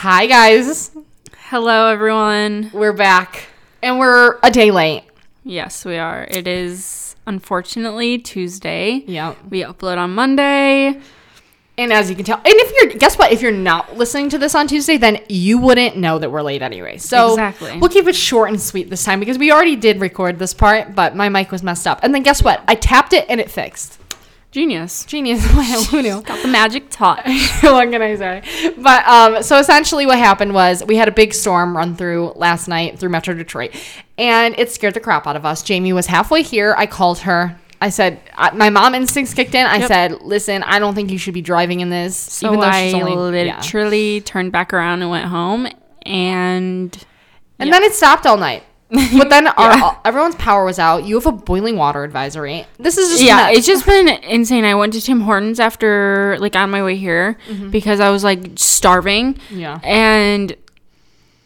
Hi, guys. Hello, everyone. We're back. And we're a day late. Yes, we are. It is unfortunately Tuesday. Yeah. We upload on Monday. And as you can tell, and if you're, guess what? If you're not listening to this on Tuesday, then you wouldn't know that we're late anyway. So Exactly. we'll keep it short and sweet this time because we already did record this part, but my mic was messed up. And then guess what? I tapped it and it fixed. Genius. Genius. Who knew? Got the magic touch. what can I say? But um, so essentially, what happened was we had a big storm run through last night through Metro Detroit, and it scared the crap out of us. Jamie was halfway here. I called her. I said, I, my mom instincts kicked in. I Yep. said, listen, I don't think you should be driving in this. So I literally turned back around and went home, and And yeah. then it stopped all night. But then uh, our, uh, everyone's power was out. You have a boiling water advisory. This is just yeah, nuts. it's just been insane. I went to Tim Hortons after like on my way here mm-hmm. because I was like starving, yeah. and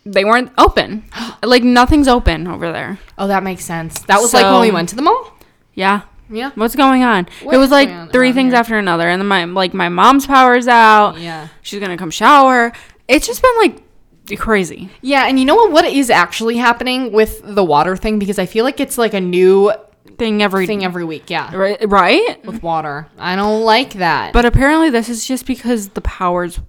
they weren't open. like nothing's open over there. Oh, that makes sense. That was like when we went to the mall. Yeah. Yeah. What's going on? What it was like three things here? after another, and then my like my mom's power's out. Yeah. She's gonna come shower. It's just been like crazy. Yeah, and you know what? What is actually happening with the water thing? Because I feel like it's like a new Thing every thing every week. Yeah, right, right. with water. I don't like that. But apparently, this is just because the powers,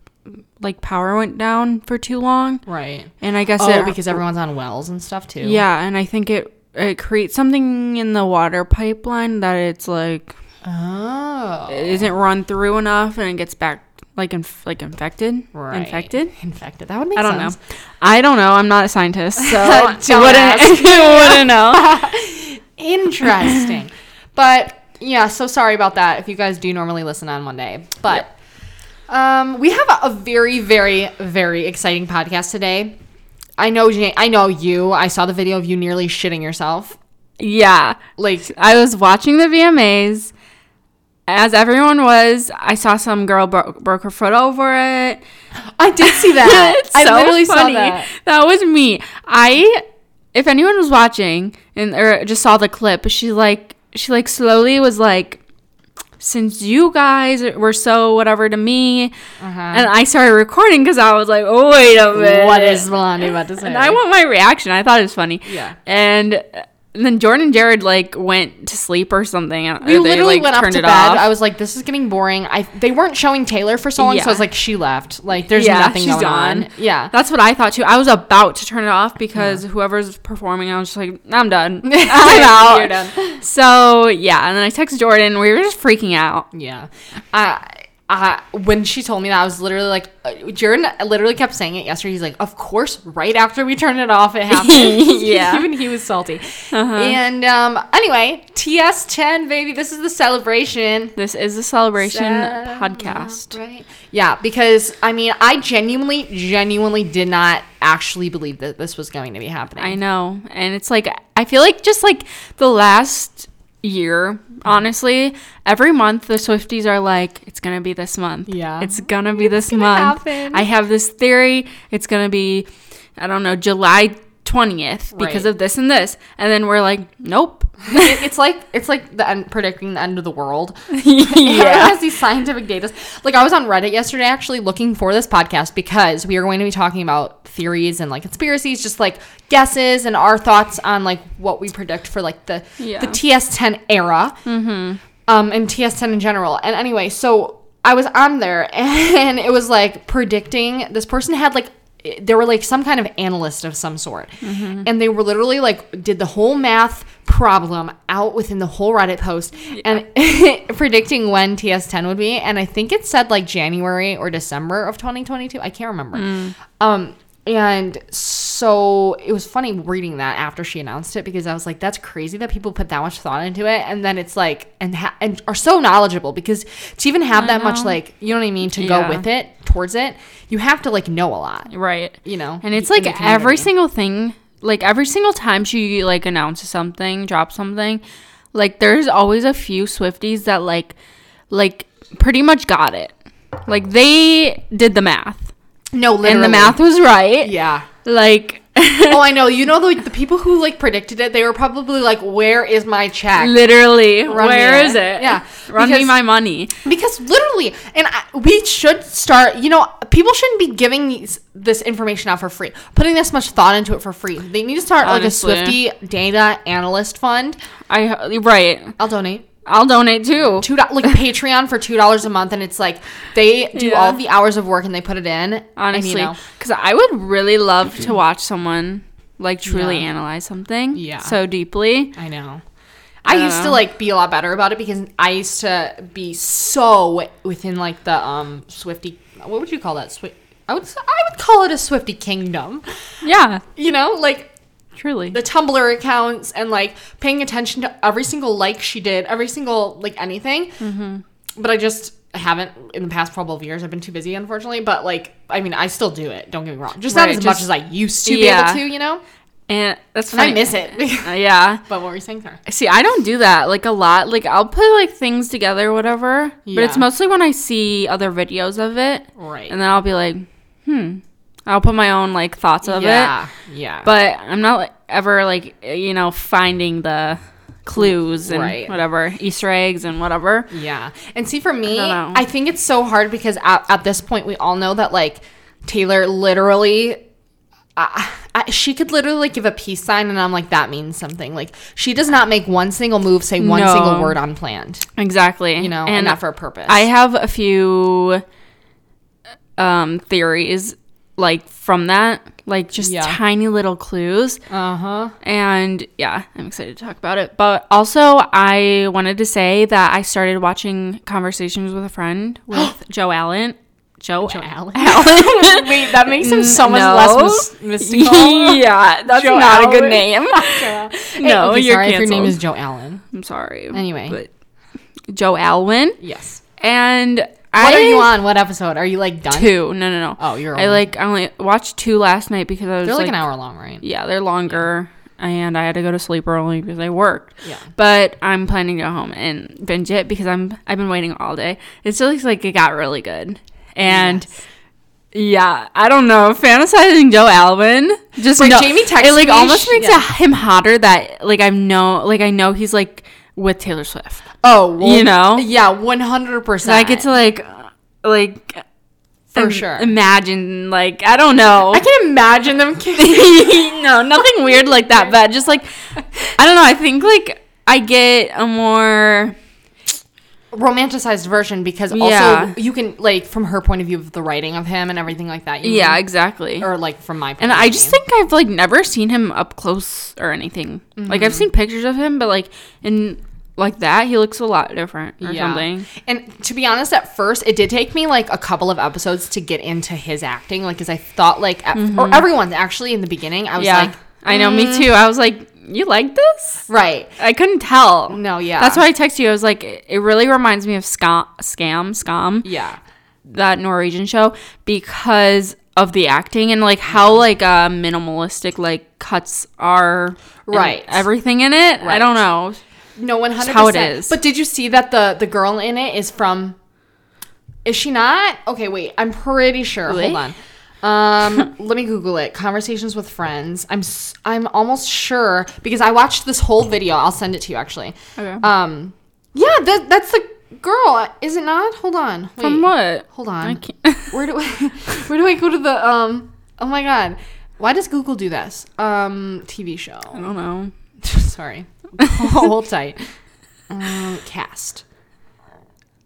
like power went down for too long, right. and I guess Oh, it because everyone's on wells and stuff too. yeah, and I think it it creates something in the water pipeline that it's like Oh. it isn't run through enough, and it gets back like inf- like infected, Right. infected. Infected. That would make sense. I don't sense. know. I don't know. I'm not a scientist, so wouldn't, wouldn't know. Interesting. but yeah, so sorry about that. If you guys do normally listen on Monday, but um, we have a, a very, very, very exciting podcast today. I know, Jane, I know you. I saw the video of you nearly shitting yourself. Yeah, Like, I was watching the VMAs. As everyone was, I saw some girl bro- broke her foot over it. I did see that. It's I so literally saw that. That was me. I, if anyone was watching and or just saw the clip, she like she like slowly was like, since you guys were so whatever to me, Uh-huh. and I started recording because I was like, oh wait a minute, What is Blondie about to say? And I want my reaction. I thought it was funny. Yeah. And, and then Jordan and Jared like went to sleep or something. and- we they, literally like, went up to bed. off. I was like, "This is getting boring." I they weren't showing Taylor for so long, so I was like, "She left." Like, there's Yeah, nothing going on. gone. Yeah, That's what I thought too. I was about to turn it off because whoever's performing, I was just like, I'm done. I'm out. You're done. So yeah, and then I texted Jordan. We were just freaking out. Yeah. I, I, when she told me that, I was literally like, uh, Jordan literally kept saying it yesterday. He's like, of course, right after we turned it off, it happened. Yeah. Even he was salty. And um, anyway, TS10, baby, this is the celebration. This is the celebration podcast. Right. Yeah, because I mean, I genuinely, genuinely did not actually believe that this was going to be happening. I know, and it's like I feel like just like the last year, honestly, every month the Swifties are like, it's gonna be this month. Yeah. it's gonna be this month. happen. I have this theory. It's gonna be, I don't know, July twentieth because Right. of this and this, and then we're like, nope. It- it's like it's like the end, predicting the end of the world. Everyone yeah. has these scientific data. Like I was on Reddit yesterday actually looking for this podcast because we are going to be talking about theories and like conspiracies, just like guesses and our thoughts on like what we predict for like the Yeah. the TS10 era, mm-hmm. um, and TS10 in general. And anyway, so I was on there and it was like predicting. This person had like they were like some kind of analyst of some sort. And they were literally like did the whole math problem out within the whole reddit post and predicting when ts10 would be. And i think it said like january or december of 2022 i can't remember. Um and so it was funny reading that after she announced it because I was like, "That's crazy that people put that much thought into it." And then it's like, and ha- and are so knowledgeable because to even have that much like, you know what I mean, to Yeah. go with it towards it, you have to like know a lot, Right. you know. And it's like every single thing, like every single time she like announces something, drops something, like there's always a few Swifties that like like pretty much got it. Like they did the math. No, literally. And the math was right. yeah. Like oh, I know. You know the the people who like predicted it. They were probably like, "Where is my check?" Literally, Run where it? Yeah, run me my money. Because literally, and I, we should start. You know, people shouldn't be giving these, this information out for free, putting this much thought into it for free. They need to start Honestly. like a Swifty data analyst fund. I right. I'll donate I'll donate too. two like Patreon for two dollars a month, and it's like they do Yeah. all the hours of work and they put it in. Honestly, and, you know, because I would really love to watch someone like truly Yeah. analyze something. Yeah. So deeply. I know. I don't used to like be a lot better about it because I used to be so within like the um Swifty. What would you call that? Swi- I would s- I would call it a Swifty kingdom. Yeah. You know, like Truly. the Tumblr accounts and like paying attention to every single like she did, every single like anything. Mm-hmm. But I just haven't in the past couple of years. I've been too busy, unfortunately. But like, I mean, I still do it. Don't get me wrong. Just not Right, as much as I used to Yeah. be able to. You know, and that's and I miss it. Uh, yeah. but what were you saying, Sarah? See, I don't do that like a lot. Like I'll put like things together, whatever. But it's mostly when I see other videos of it, Right. and then I'll be like, hmm. I'll put my own like thoughts of it. yeah, yeah. But I'm not ever like you know finding the clues and Right. whatever Easter eggs and whatever. Yeah. And see, for me, don't I, think it's so hard because at, at this point, we all know that, like, Taylor literally. I, I, she could literally like, give a peace sign, and I'm like, that means something. Like, she does not make one single move, say one No. single word unplanned, Exactly. you know, and, not for a purpose. I have a few um theories like from that, like just Yeah. tiny little clues. uh huh. And yeah, I'm excited to talk about it. But also, I wanted to say that I started watching Conversations with a Friend with Joe Allen. Joe, Joe Allen. Allen. Wait, that makes him so much No. less mys- mystical. yeah, that's Joe not a good name. No, okay, you're sorry if your name is Joe Allen. I'm sorry. Anyway. but Joe Alwyn. Yes. And What I are you on? What episode? Are you like done? Two. No, no, no. Oh, you're I like I only watched two last night because I was They're like, like, an hour long, right? Yeah, they're longer, and I had to go to sleep early because I worked. Yeah. But I'm planning to go home and binge it because I'm I've been waiting all day. It still looks like it got really good, and. Yeah, I don't know. Fantasizing Joe Alwyn, just Like, know- Jamie texted it like me, almost makes yeah. it- him hotter. That like I know, like I know he's like with Taylor Swift. Oh, well, You know? Yeah, one hundred percent. I get to like, like For im- sure. imagine like I don't know. I can imagine them kissing. no, nothing weird like that, but just like I don't know. I think like I get a more romanticized version because also Yeah. you can like from her point of view of the writing of him and everything like that. yeah, mean? exactly. or like from my point And I just think I've like never seen him up close or anything. Like I've mm-hmm. seen pictures of him, but like in like that, he looks a lot different or something. And to be honest, at first it did take me like a couple of episodes to get into his acting, like because I thought like at, or mm-hmm. everyone's actually in the beginning. I was Yeah, like, I know, me mm. too. I was like, you like this? right, I couldn't tell. no, yeah, That's why I texted you. I was like, it really reminds me of Skam, Skam, Skam, yeah, that Norwegian show because of the acting and like how mm-hmm. like uh minimalistic like cuts are Right. everything in it. I don't know. No, one hundred how it percent. But did you see that the the girl in it is from? Is she not? Okay, wait. I'm pretty sure. Really? Hold on. Um, let me Google it. Conversations with friends. I'm s- I'm almost sure because I watched this whole video. I'll send it to you actually. Okay. Um, yeah, that that's the girl, is it not? Hold on. Wait. From what? Hold I on. can't. Where do I where do I go to the um? Oh my god, why does Google do this? Um, TV show. I don't know. Sorry. Hold tight. Um, cast.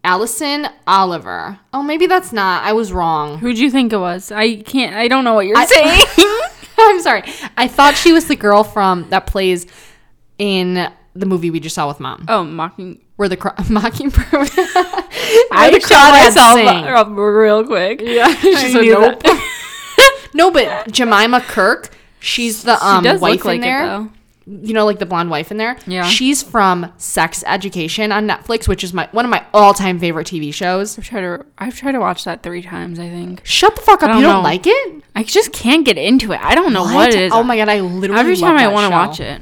Alison Oliver. Oh, maybe that's not. I was wrong. Who'd you think it was? I can't. I don't know what you're I- saying. I'm sorry. I thought she was the girl from that plays in the movie we just saw with mom, oh, mocking. where the cr- mockingbird. I the crawdads myself real quick. Yeah, said nope. No, but Jemima Kirk. She's the um she does wife look like there. it though. You know, like the blonde wife in there. Yeah. She's from Sex Education on Netflix, which is my one of my all time favorite TV shows. I've tried to. I've tried to watch that three times. I think. Shut the fuck up! I You don't don't know. like it? I just can't get into it. I don't know what, it is. Oh my god, I literally Every time I want to watch it, You're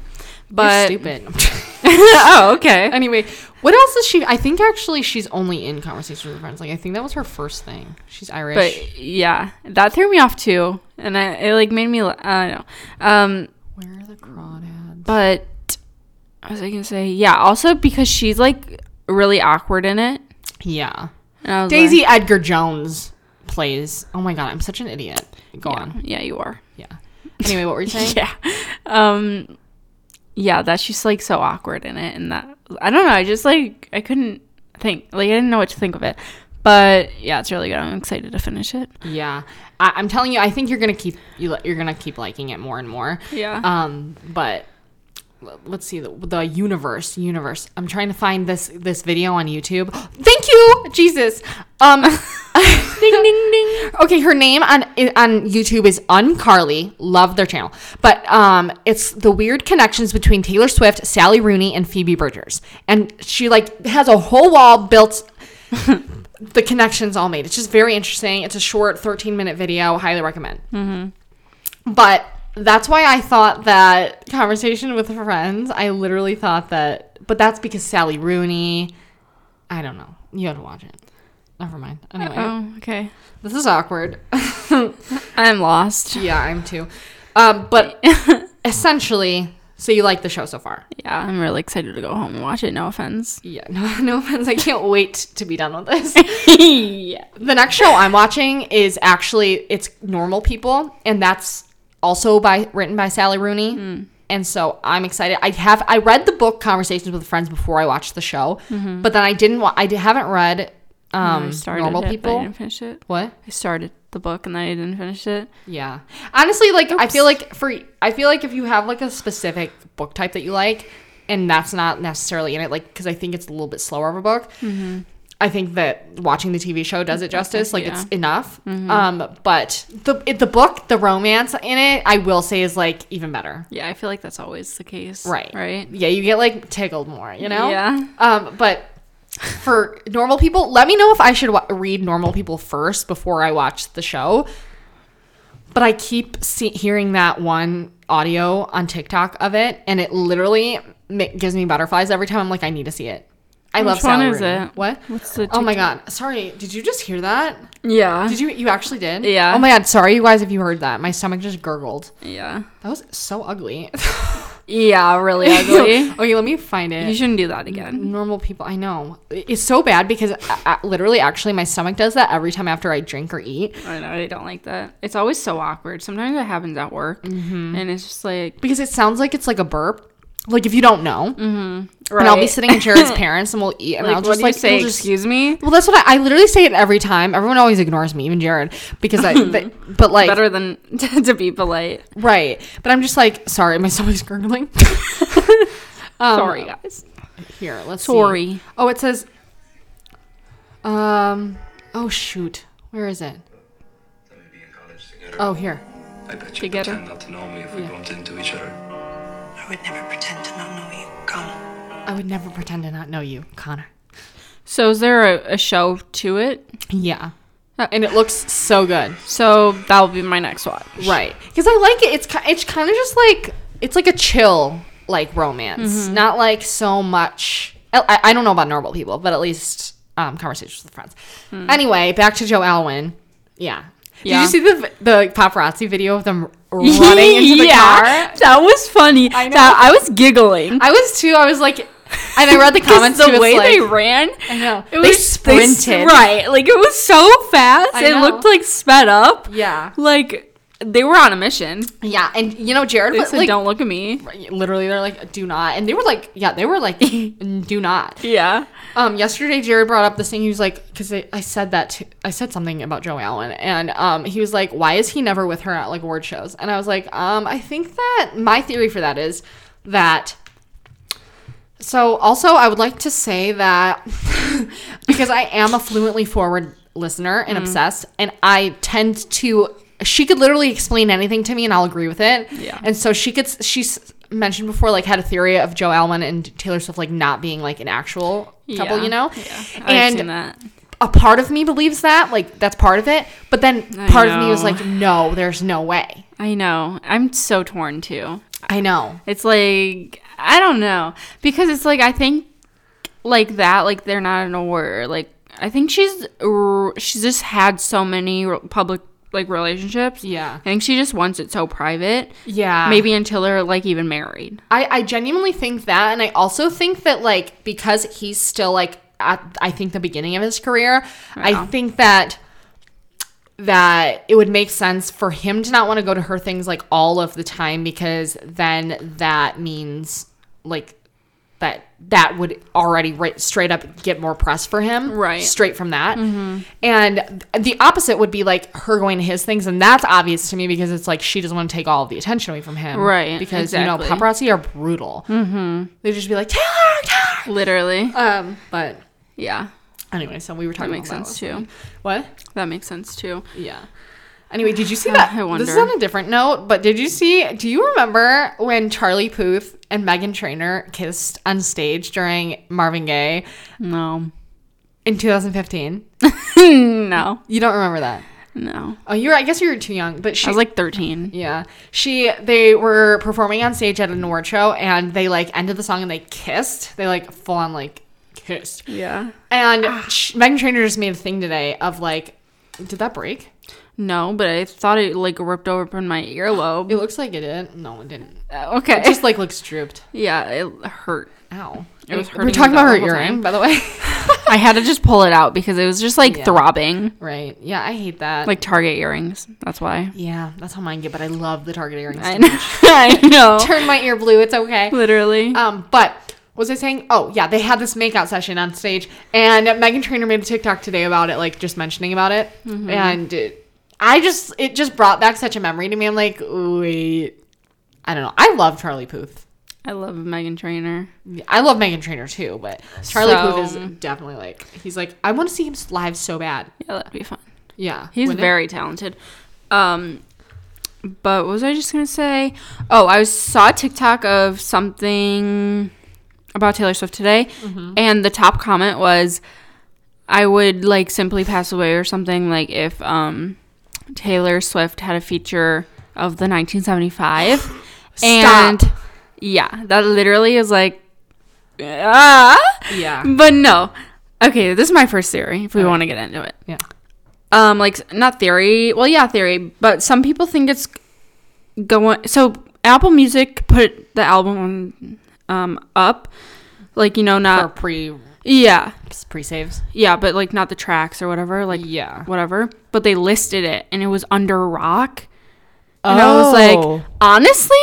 but stupid. oh, okay. anyway, what else is she? I think actually she's only in Conversations with Friends. Like I think that was her first thing. She's Irish. But yeah, that threw me off too. and I, it like made me. I don't know. Um, Where are the crawdads? But what was I gonna say? Yeah. Also because she's like really awkward in it. Yeah. I Daisy Edgar Jones plays. Oh my god, I'm such an idiot. Go like, on. yeah, yeah, you are. Yeah. Anyway, what were you saying? Yeah. Um yeah, that's just like so awkward in it and that I don't know, I just like I couldn't think like I didn't know what to think of it. But yeah, it's really good. I'm excited to finish it. Yeah. I, I'm telling you, I think you're gonna keep you. You're gonna keep liking it more and more. Yeah. Um, but let's see the, the universe. Universe. I'm trying to find this this video on YouTube. Thank you, Jesus. Um. ding ding ding. Okay, her name on on YouTube is Uncarly. Love their channel, but um, it's the weird connections between Taylor Swift, Sally Rooney, and Phoebe Bridgers, and she like has a whole wall built the connections all made. It's just very interesting. It's a short 13 minute video. Highly recommend. But that's why I thought that conversation with friends. I literally thought that, but that's because Sally Rooney. I don't know. You have to watch it. Never mind. Anyway, Oh, okay. this is awkward. I'm lost. yeah, I'm too. Um, but essentially, so you like the show so far? Yeah, I'm really excited to go home and watch it. No offense. Yeah. No, no offense. I can't wait to be done with this. yeah. the next show I'm watching is actually it's Normal People, and that's also by written by Sally Rooney. Hmm. And so I'm excited. I have I read the book Conversations with Friends before I watched the show, mm-hmm. but then I didn't. Wa- I haven't read um, I started Normal it, but I People. didn't finish it. What? I started the book and then I didn't finish it. Yeah. Honestly, like I feel like for I feel like if you have like a specific book type that you like, and that's not necessarily in it, like because I think it's a little bit slower of a book. Mm-hmm. I think that watching the TV show does it justice. Like it's Yeah. enough. Um, but the it, the book, the romance in it, I will say is like even better. Yeah, I feel like that's always the case. Right. Right. Yeah, you get like tickled more. You know. Yeah. Um, but for normal people, let me know if I should wa- read Normal People first before I watch the show. But I keep see- hearing that one audio on TikTok of it, and it literally gives me butterflies every time. I'm like, I need to see it. I love Which one is it? What? What's the Oh my god! Sorry, did you just hear that? Yeah. Did you? You actually did? Yeah. Oh my god! Sorry, you guys, if you heard that. My stomach just gurgled. Yeah. That was so ugly. Yeah, really ugly. okay, let me find it. you shouldn't do that again. normal people i know it's so bad because I, I- literally actually my stomach does that every time after i drink or eat I know I don't like that. It's always so awkward. Sometimes it happens at work, Mm-hmm. and it's just like because it sounds like it's like a burp like if you don't know mm-hmm. and i'll be sitting at jared's parents and we'll eat and Like, i'll just like say? we'll just- Excuse me. well that's what I, I literally say it every time everyone always ignores me even jared because i they, but like Better than to be polite. right but i'm just like sorry my stomach's gurgling um, Sorry, guys. here let's see. Sorry. oh it says um oh shoot where is it Then we'd be in college together. oh here I bet you Together? pretend not to know me if we Yeah. bumped into each other. I would never pretend to not know you, Connor. I would never pretend to not know you, Connor. So is there a, a show to it? Yeah. Uh, And it looks so good. So that will be my next watch. Right. Because I like it. It's it's kind of just like it's like a chill like romance, not like so much. I, I- I don't know about normal people, but at least um, conversations with friends. Anyway, back to Joe Alwyn. Yeah. Yeah. Did you see the the paparazzi video of them running into the car? That was funny. I know. That- I was giggling. I was too. I was like, and I read the comments. the too, way like, they ran. I know. It they was sprinted. right. Like it was so fast. It looked like sped up. Yeah. Like they were on a mission. Yeah. And you know, Jared They was said, like, "Don't look at me." literally they're like do not and they were like yeah they were like do not Yeah. um yesterday jared brought up this thing he was like because I, I said that to, i said something about joe allen and um he was like why is he never with her at like award shows and i was like um i think that my theory for that is that so also i would like to say that because i am a fluently forward listener and obsessed and i tend to she could literally explain anything to me and i'll agree with it Yeah. and so she could she's mentioned before like had a theory of joe allen and taylor swift like not being like an actual couple Yeah. you know Yeah. I've and seen that. a part of me believes that like that's part of it but then I part of me was like no there's no way I know. I'm so torn too. i know It's like I don't know because it's like I think like that like they're not an award like I think she's she's just had so many public like relationships. Yeah. I think she just wants it so private. Yeah. Maybe until they're like even married. I, I genuinely think that. And I also think that, like, because he's still, like, at, I think, the beginning of his career, I think that that it would make sense for him to not want to go to her things like all of the time because then that means like that that would already right, straight up get more press for him Right. straight from that and the opposite would be like her going to his things and that's obvious to me because it's like she doesn't want to take all of the attention away from him Right, because you know paparazzi are brutal mm-hmm. they'd just be like Taylor, Taylor. Literally. um but Yeah. anyway so we were talking about That makes sense that. too. what That makes sense too. yeah. Anyway, did you see that? I This is on a different note, but did you see? Do you remember when Charlie Puth and Meghan Trainor kissed on stage during Marvin Gaye No. in 2015? no. You don't remember that? No. Oh, you were. I guess you were too young. But she I was like 13. Yeah. She they were performing on stage at an award show and they like ended the song and they kissed. They like full on like kissed. Yeah. And ah. sh Meghan Trainor just made a thing today of like did that break? No, but I thought it like ripped open my earlobe. It looks like it did. No, it didn't. Uh, okay. It just like looks drooped. yeah, it hurt. Ow. It was hurting. We're talking about her earring, by the way. I had to just pull it out because it was just like Yeah. throbbing. right. Yeah, I hate that. Like Target earrings. That's why. yeah, that's how mine get, but I love the Target earrings. I know. I know. Turn my ear blue. It's okay. Literally. Um, but was I saying? Oh, yeah, they had this makeout session on stage, and Meghan Trainor made a TikTok today about it, like just mentioning about it, Mm-hmm. and it, I just it just brought back such a memory to me. I'm like, wait, I don't know. I love Charlie Puth. I love Meghan Trainor. I love Meghan Trainor too, but Charlie So- Puth is definitely like he's like I want to see him live so bad. Yeah, that'd be fun. Yeah, He's wouldn't it? very talented. Um, but what was I just gonna say? Oh, I saw a TikTok of something about Taylor Swift today, Mm-hmm. and the top comment was, "I would like simply pass away" or something like if um Taylor Swift had a feature of the 1975, and yeah, that literally is like, ah, Yeah, but no. Okay, this is my first theory. If we want to get into it yeah. um like not theory well yeah theory but some people think it's going so apple music put the album um up like you know For not pre yeah pre saves. yeah but like not the tracks or whatever like Yeah. whatever but they listed it and it was under rock and i was like Oh. honestly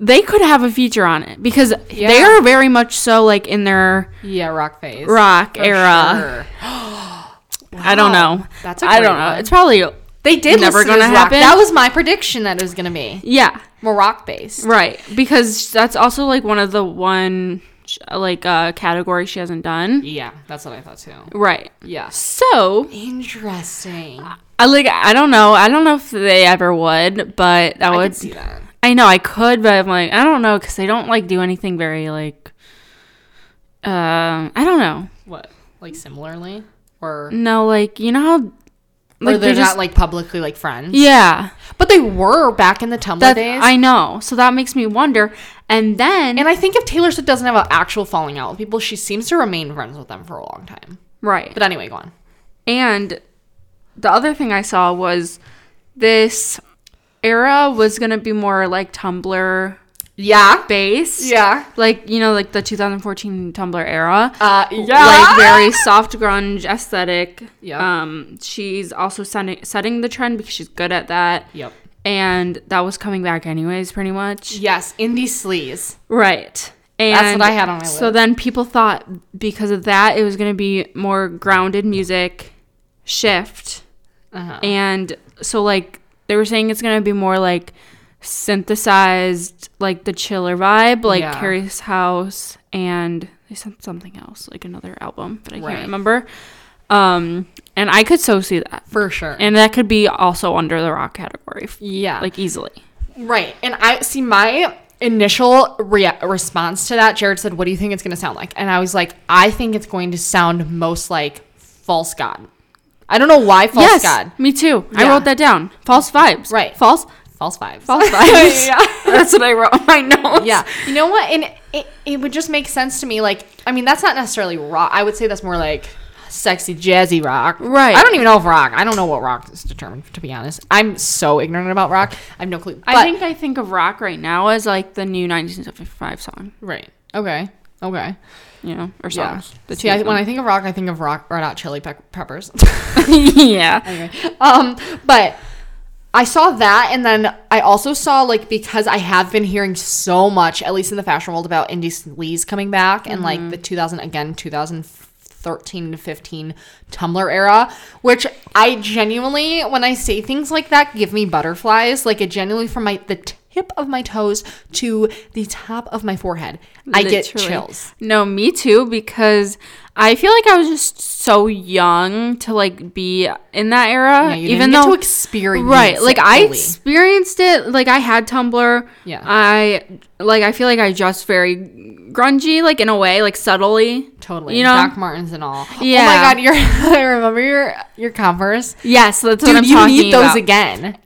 they could have a feature on it because they are very much so like in their Yeah, rock phase. rock For era sure. i don't know That's i don't know one. it's probably They did Never gonna happen. That was my prediction that it was gonna be yeah more rock based. Right, because that's also like one of the one like uh category she hasn't done. Yeah, that's what I thought too. Right. Yeah. So, Interesting. I like I don't know. I don't know if they ever would, but that I would see that. I know I could, but I'm like I don't know cuz they don't like do anything very like um I don't know. What? Like similarly, or No, like you know how or like they're, just not like publicly like friends. yeah. but they were back in the Tumblr That days. I know. So that makes me wonder. And then and I think if Taylor Swift doesn't have an actual falling out with people, she seems to remain friends with them for a long time. right. But anyway, go on. And the other thing I saw was this era was going to be more like Tumblr Yeah. based. Yeah. Like, you know, like the 2014 Tumblr era. Uh, yeah. Like very soft grunge aesthetic. Yeah. Um, she's also setting setting the trend because she's good at that. Yep. And that was coming back anyways, pretty much. Yes, indie sleaze. Right. And That's what I had on my So then people thought because of that, it was going to be more grounded music shift. Uh-huh. And so, like, they were saying it's going to be more like synthesized, like the chiller vibe, like Yeah. Harry's House. And they said something else, like another album, but I Right. can't remember. Um, and I could so see that. For sure. And that could be also under the rock category, yeah. like easily. Right. And I see my initial rea- response to that. Jared said, What do you think it's going to sound like? And I was like, I think it's going to sound most like False God. I don't know why False yes, God. me too. I wrote that down. False vibes. Right. False. False vibes. False vibes. yeah. That's what I wrote on my notes. Yeah. You know what? And it, it would just make sense to me. Like, I mean, that's not necessarily rock. I would say that's more like sexy jazzy rock. Right. I don't even know if rock. I don't know what rock is determined. To be honest, I'm so ignorant about rock. I have no clue. But, I think I think of rock right now as like the new 1975 song, right. Okay. Okay. you know, or Yeah. songs. The See, I, when I think of rock, I think of rock Red Hot Chili Peck- Peppers. yeah, um, but I saw that, and then I also saw like because I have been hearing so much, at least in the fashion world, about indie sleaze coming back and like mm-hmm. the 2000 again 2013 to 15 Tumblr era, which I genuinely, when I say things like that, give me butterflies. Like it genuinely from my the tip of my toes to the top of my forehead, I get chills. No, me too, because I feel like I was just so young to like be in that era. Yeah, you even didn't get though to experience right, like I experienced it. Like I had Tumblr. Yeah. I like. I feel like I just very grungy, like in a way, like subtly. Totally, You know. Doc Martens and all. Oh yeah. Oh Yeah. my god, your I remember your your Converse. Yes, that's what I'm you talking need those about. again.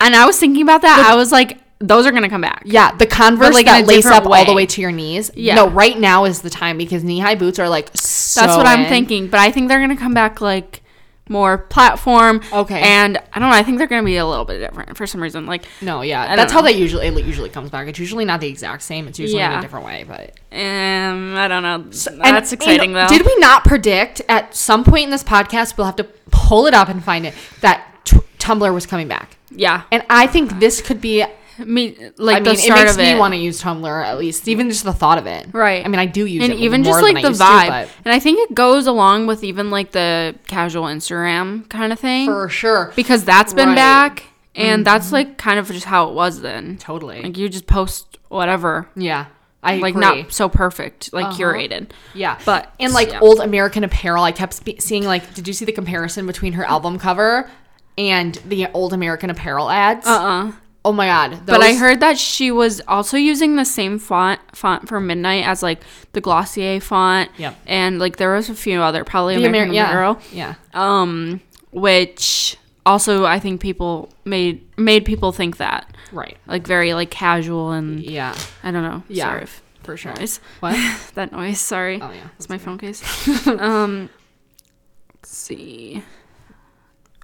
And I was thinking about that. I was like, those are gonna come back. Yeah, the Converse like, in that lace up all the way. way to your knees. Yeah. No, right now is the time because knee high boots are like so That's what I'm thinking. But I think they're gonna come back like more platform. Okay. And I don't know. I think they're gonna be a little bit different for some reason. Like, No, yeah, that's how they usually it usually comes back. It's usually not the exact same. It's usually in a different way, but um, I don't know. And, That's exciting you know, though. Did we not predict at some point in this podcast? We'll have to pull it up and find it that t- Tumblr was coming back, yeah. and I think this could be Me like I the mean, it makes of me want to use Tumblr at least, even just the thought of it. Right. I mean, I do use and it, even more just like the to, vibe, but and I think it goes along with even like the casual Instagram kind of thing for sure, because that's been Right. back, and that's like kind of just how it was then. totally. Like you just post whatever, yeah, I like agree. not so perfect, like Uh-huh. curated. Yeah, But, and like yeah. old American Apparel, I kept spe- seeing like, did you see the comparison between her album cover and the old American Apparel ads? Uh uh Oh my god! But I heard that she was also using the same font font for Midnight as like the Glossier font. Yep. And like there was a few other probably the American Amer- yeah, Girl. yeah, Um, which also I think people made made people think that right, like very like casual and yeah, I don't know. Yeah, Sorry if for sure. noise. What? that noise. Sorry. Oh, yeah, It's my phone case. um, let's see.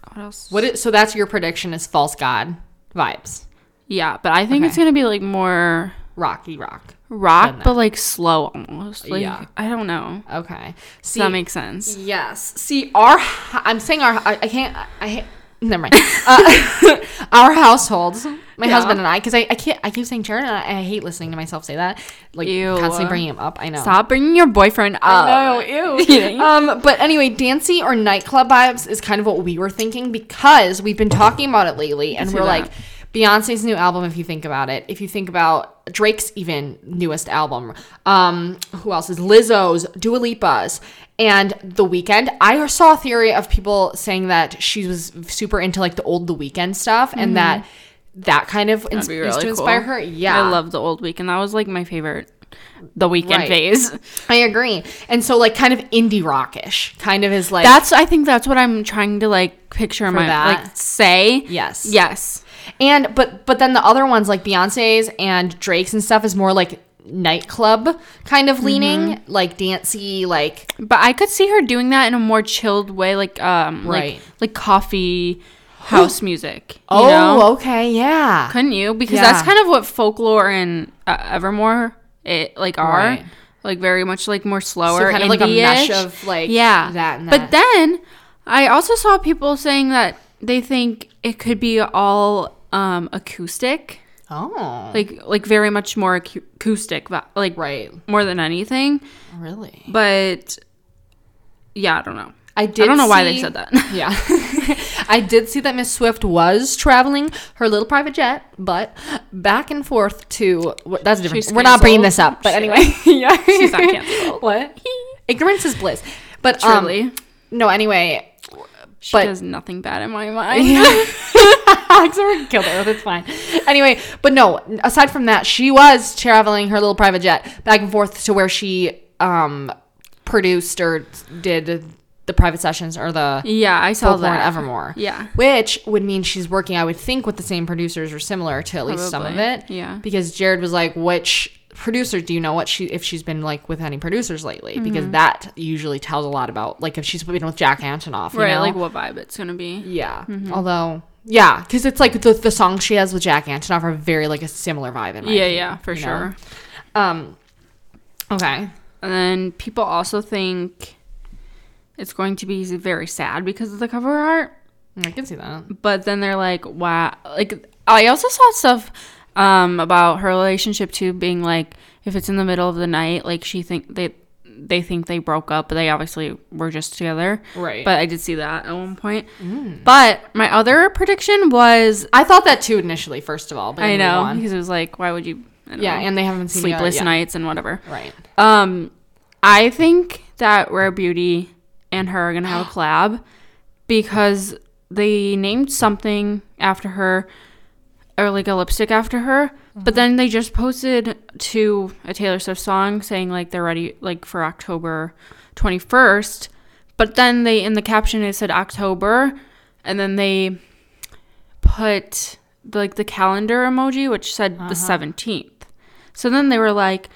What else? What? Is, so that's your prediction is false god vibes, Yeah, but I think it's gonna be like more rocky rock. rock, but like slow almost. Like Yeah. I don't know. Okay, Does that makes sense? Yes. See, our I'm saying our I, I can't I, I never mind. Uh, our households, my Yeah. husband and I, because I, I can't I keep saying Jared and I, I hate listening to myself say that, like Ew. constantly bringing him up. I know. Stop bringing your boyfriend up. I know, ew. um, but anyway, dancey or nightclub vibes is kind of what we were thinking because we've been talking about it lately, and we're that. like, Beyonce's new album. If you think about it, if you think about Drake's even newest album, um, who else is Lizzo's, Dua Lipa's, and The Weeknd. I saw a theory of people saying that she was super into like the old The Weeknd stuff, and that that kind of ins- Mm-hmm. Be used to inspire cool. her. Yeah, I love the old Weeknd. That was like my favorite. The Weeknd Right. phase. I agree. And so like kind of indie rockish, kind of is like That's. I think that's what I'm trying to like picture in my that? like say. Yes. Yes. And but but then the other ones like Beyonce's and Drake's and stuff is more like nightclub kind of leaning, Mm-hmm. like dancey, like But I could see her doing that in a more chilled way, like um, Right. like like coffee house music. You oh know? okay, yeah, couldn't you? Because Yeah. that's kind of what folklore and uh, Evermore it like are. Right. Like very much like more slower, kind of like a mesh of, like, yeah, that and But then I also saw people saying that they think it could be all um acoustic, oh like like very much more acoustic, like right, more than anything. really. But yeah, I don't know. I I don't know why they said that. Yeah, I did see that Miss Swift was traveling her little private jet, but back and forth to that's a different. She's We're not bringing this up, but anyway, yeah, She's not canceled. what? Ignorance is bliss. But Truly. um, no. Anyway, She but- does nothing bad in my mind. Except we killed her. That's fine. Anyway, but no. Aside from that, she was traveling her little private jet back and forth to where she um produced or did the private sessions or the Yeah, I saw Folklore that. Evermore. Yeah. Which would mean she's working, I would think, with the same producers or similar to at least some of it. Yeah. Because Jared was like, which producers, do you know what she if she's been like with any producers lately? Because Mm-hmm. that usually tells a lot about like if she's been with Jack Antonoff, you right, know? like what vibe it's gonna be. Yeah. mm-hmm. Although, yeah, because it's like the the songs she has with Jack Antonoff are very like a similar vibe in my Yeah, opinion, yeah, for you know? sure. Um. Okay. And then people also think it's going to be very sad because of the cover art. I can see that. But then they're like, wow. Like, I also saw stuff um, about her relationship too, being like, if it's in the middle of the night, like she think they they think they broke up, but they obviously were just together. Right. But I did see that at one point. But my other prediction was, I thought that too initially. First of all, but I know because it was like, why would you? Yeah, know, and they haven't seen sleepless yeah. nights and whatever. Right. Um, I think that Rare Beauty and her are gonna have a collab because they named something after her or like a lipstick after her. But mm-hmm. then they just posted to a Taylor Swift song saying like they're ready like for October 21st. But then they in the caption it said October and then they put like the calendar emoji which said the uh-huh. 17th. So then they were like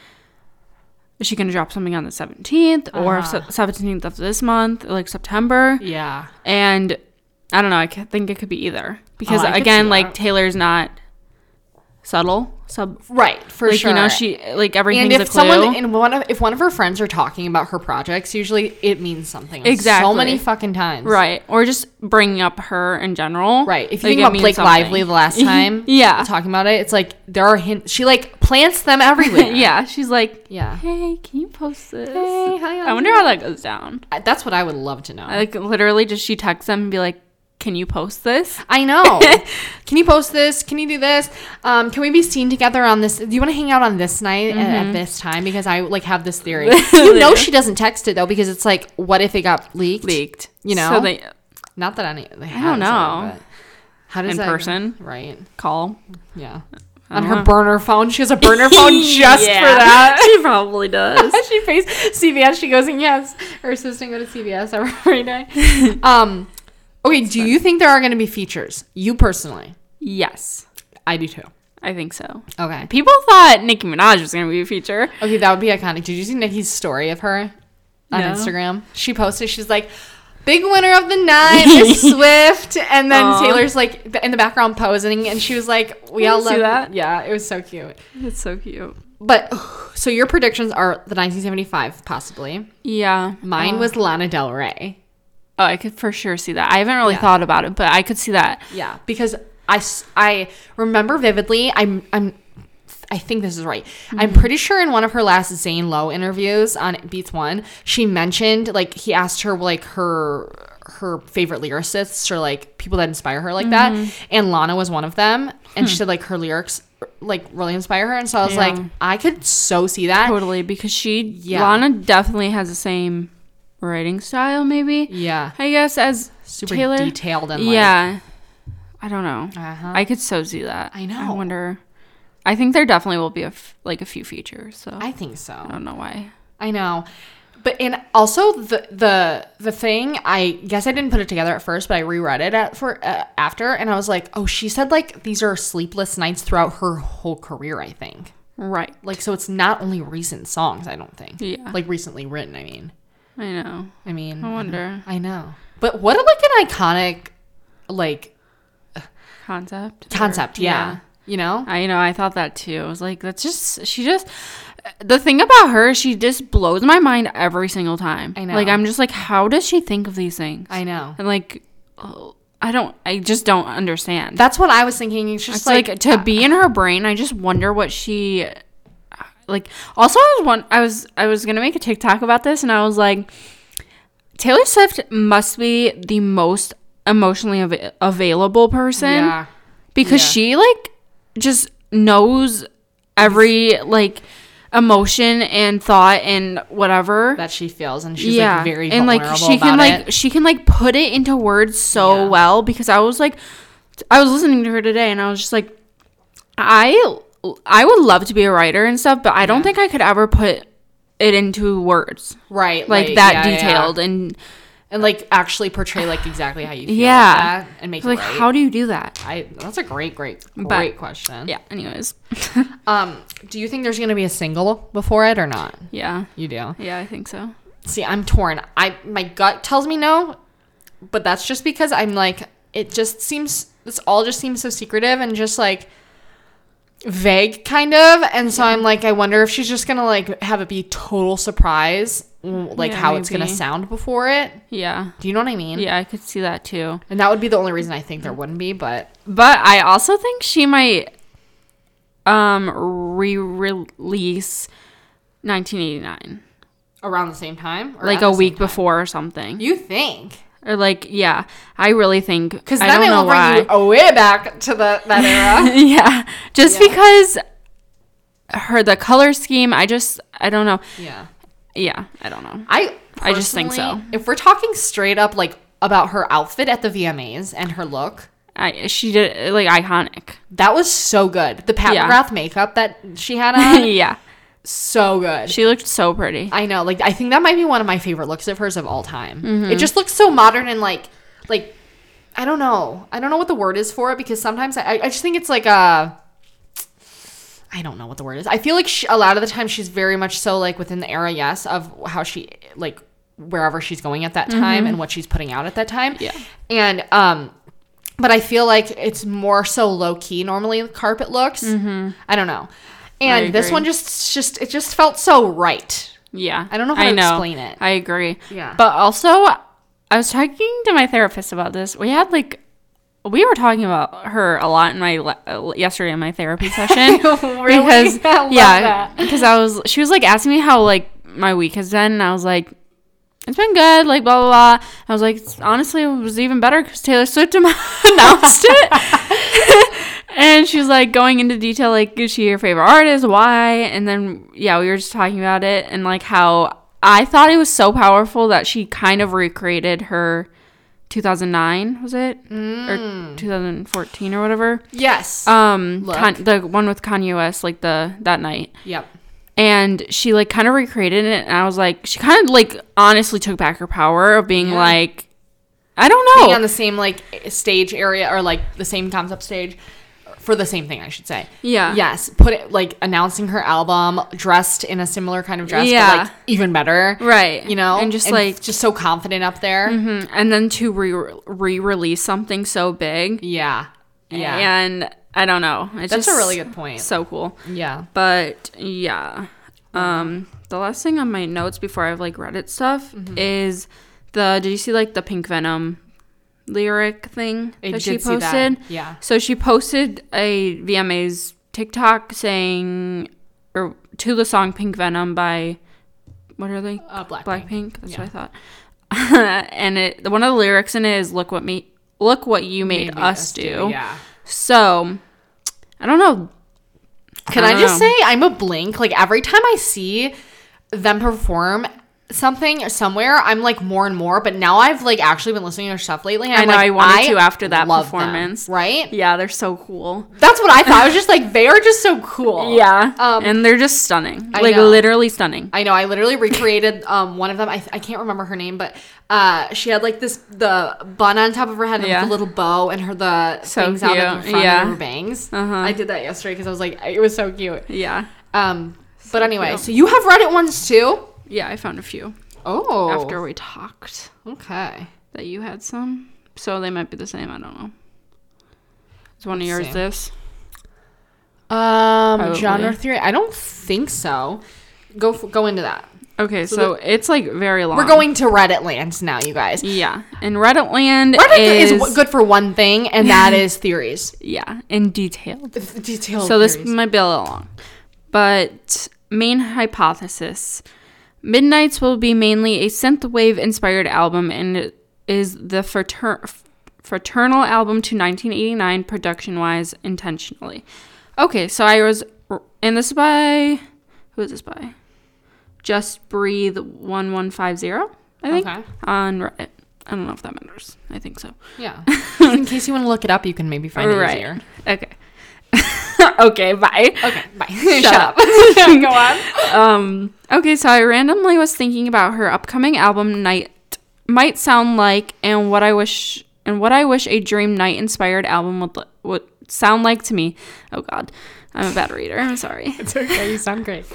is she going to drop something on the 17th or uh-huh. se- 17th of this month, like September? Yeah. And I don't know. I think it could be either because Oh, again, like that. Taylor's not subtle. Sub Right. For like sure. you know she like everything's and a if clue. someone and one of if one of her friends are talking about her projects, usually it means something. Exactly. So many fucking times. right or just bringing up her in general. Right. If you like, think about Blake something. Lively the last time, Yeah. talking about it, it's like there are hints. She like plants them everywhere. yeah, she's like, Yeah. hey, can you post this? Hey, how I wonder how that goes down. I- That's what I would love to know. Like literally, just she texts them and be like, "Can you post this?" I know. can you post this? Can you do this? Um, can we be seen together on this? Do you want to hang out on this night at, Mm-hmm. at this time? Because I like have this theory. you know she doesn't text it though because it's like, what if it got leaked? Leaked, You know? So they Not that any. They I don't know. how does it In that person? Right. call Yeah. On her burner phone, she has a burner phone just Yeah. for that. she probably does. she pays CVS. She goes and yes, her assistant go to CVS every day. um, okay. Do you think there are going to be features? You personally, yes, I do too. I think so. Okay. People thought Nicki Minaj was gonna be a feature. Okay, that would be iconic. Did you see Nicki's story of her on No. Instagram? She posted. She's like. Big winner of the night, Miss Swift, and then Aw. Taylor's like in the background posing, and she was like, "We all see love that. Yeah, it was so cute. It's so cute. But so your predictions are the 1975, possibly. Yeah, Mine uh, was Lana Del Rey. Oh, I could for sure see that. I haven't really Yeah. thought about it, but I could see that. Yeah, because I, I remember vividly. I'm I'm I think this is right. I'm mm-hmm. pretty sure in one of her last Zane Lowe interviews on Beats One, she mentioned like he asked her like her her favorite lyricists or like people that inspire her like that, mm-hmm. and Lana was one of them. And she hmm. said like her lyrics like really inspire her, and so I was Yeah. like, I could so see that. Totally, because she, Yeah. Lana definitely has the same writing style, maybe. Yeah, I guess as super Taylor. detailed and like, yeah, I don't know. Uh-huh. I could so see that. I know. I wonder. I think there definitely will be a f- like a few features. So I, think so. I don't know why. I know. But and also the the the thing I guess I didn't put it together at first, but I reread it at for uh, after, and I was like, oh, she said like these are sleepless nights throughout her whole career. I think Right. like so it's not only recent songs. I don't think. Yeah. Like recently written. I mean. I know. I mean. I wonder I know. But what a, like an iconic like concept. or- concept. Yeah. You know. I know. I thought that too. I was like, that's just she just. The thing about her, she just blows my mind every single time. I know. Like I'm just like, how does she think of these things? I know. and like, oh, I don't. I just don't understand. That's what I was thinking. It's just It's like, like, to be in her brain. I just wonder what she like. Also, I was one. I was I was gonna make a TikTok about this, and I was like, Taylor Swift must be the most emotionally av- available person yeah. because Yeah. she like just knows every like emotion and thought and whatever That she feels, and she's like very and like she can like it. she can like put it into words so Yeah. well because i was like i was listening to her today and i was just like i i would love to be a writer and stuff but i don't think i could ever put it into words right, like, that detailed and and like actually portray like exactly how you feel Yeah. like that and make like it right. Like how do you do that? I that's a great, great, But- great question. Yeah. Anyways. Um, do you think there's gonna be a single before it or not? yeah. You do. Yeah, I think so. See, I'm torn. I my gut tells me no, but that's just because I'm like it just seems this all just seems so secretive and just like vague kind of and so I'm like I wonder if she's just to like have it be total surprise like Yeah, how it's going to sound before it. Yeah. Do you know what I mean? Yeah, I could see that too. And that would be the only reason I think there wouldn't be, but But I also think she might um re-release 1989 around the same time or like a week time? before or something. You think? Or like yeah, I really think I then don't it know will bring why. you way back to the that era. yeah, just Yeah. because her the color scheme, I just I don't know. yeah. Yeah, I don't know. I I just think so. If we're talking straight up like about her outfit at the VMAs and her look, I she did like iconic. that was so good. The Pat Yeah. McGrath makeup that she had on, yeah, so good. she looked so pretty. I know, like I think that might be one of my favorite looks of hers of all time. Mm-hmm. It just looks so modern and like like I don't know. I don't know what the word is for it because sometimes I, I just think it's like a I don't know what the word is. I feel like she, a lot of the time she's very much so like within the era, yes, of how she like wherever she's going at that time and what she's putting out at that time. Mm-hmm. Yeah. And um but I feel like it's more so low key normally carpet looks. I don't know. And this one just just it just felt so right. Yeah, I don't know how to explain it. I agree. Yeah. but also I was talking to my therapist about this. We had like we were talking about her a lot in my le- yesterday in my therapy session Really? because I yeah because I was she was like asking me how like my week has been and I was like it's been good like blah blah blah I was like honestly it was even better because Taylor Swift announced it and she was like going into detail like is she your favorite artist? Why? And then yeah we were just talking about it and like how I thought it was so powerful that she kind of recreated her 2009 was it? Or 2014 or whatever. Yes. um Con- the one with Kanye West like the that night. Yep. and she like kind of recreated it and I was like she kind of like honestly took back her power of being Yeah. like I don't Being know on the same like stage area or like the same concept stage for the same thing, I should say. Yeah. Yes. Put it like announcing her album dressed in a similar kind of dress, Yeah. but like even better. right You know? and just like just so confident up there. mhm. and then to re- re-release something so big Yeah. Yeah. and I don't know it's That's a really good point. so cool yeah. But yeah. Um the last thing on my notes before I've like Reddit stuff Mm-hmm. is the did you see like the Pink Venom lyric thing I that she posted? that. Yeah. So she posted a VMA's TikTok saying or to the song Pink Venom by what are they? Uh, Blackpink. Blackpink. That's Yeah. what I thought. and it one of the lyrics in it is look what me look what you made, Made us do. Yeah. So I don't know. Can I I, just know. say I'm a blink? Like every time I see them perform something somewhere, I'm like more and more. But now I've like actually been listening to their stuff lately. And I know, like, I wanted to after that love them, performance. right? Yeah, they're so cool. That's what I thought. I was just like, they are just so cool. Yeah. Um, and they're just stunning. I like know. literally stunning. I know. I literally recreated um, one of them. I, I can't remember her name, but uh, she had like this the bun on top of her head and Yeah. the little bow and her the So things out at the front Yeah. of her bangs. Uh-huh. I did that yesterday because I was like, it was so cute. Yeah. Um, but anyway, cute. so you have Reddit ones too? Yeah, I found a few Oh, after we talked okay. that you had some. So they might be the same. I don't know. Is one of yours see. this? Um, Probably. genre theory. I don't think so. Go f- go into that. Okay, so, it's like very long. We're going to Reddit lands now, you guys. Yeah, and Reddit land Reddit is, is, good for one thing, and that is theories. Yeah, and detailed. Detailed. So this theories. might be a little long. But main hypothesis. Midnights will be mainly a synthwave inspired album and it is the frater- fraternal album to 1989 production wise intentionally. Okay, so I was and this is by who is this by? Just Breathe 1150, I think. Okay. On Reddit. I don't know if that matters. I think so. yeah. In case you want to look it up, you can maybe find it easier. Okay. okay, bye. Okay. Bye. Shut Shut, up. go on. Um, okay, so I randomly was thinking about her upcoming album Night might sound like and what I wish and what I wish a Dream Night inspired album would would sound like to me. Oh god. I'm a bad reader. I'm sorry. It's okay. You sound great.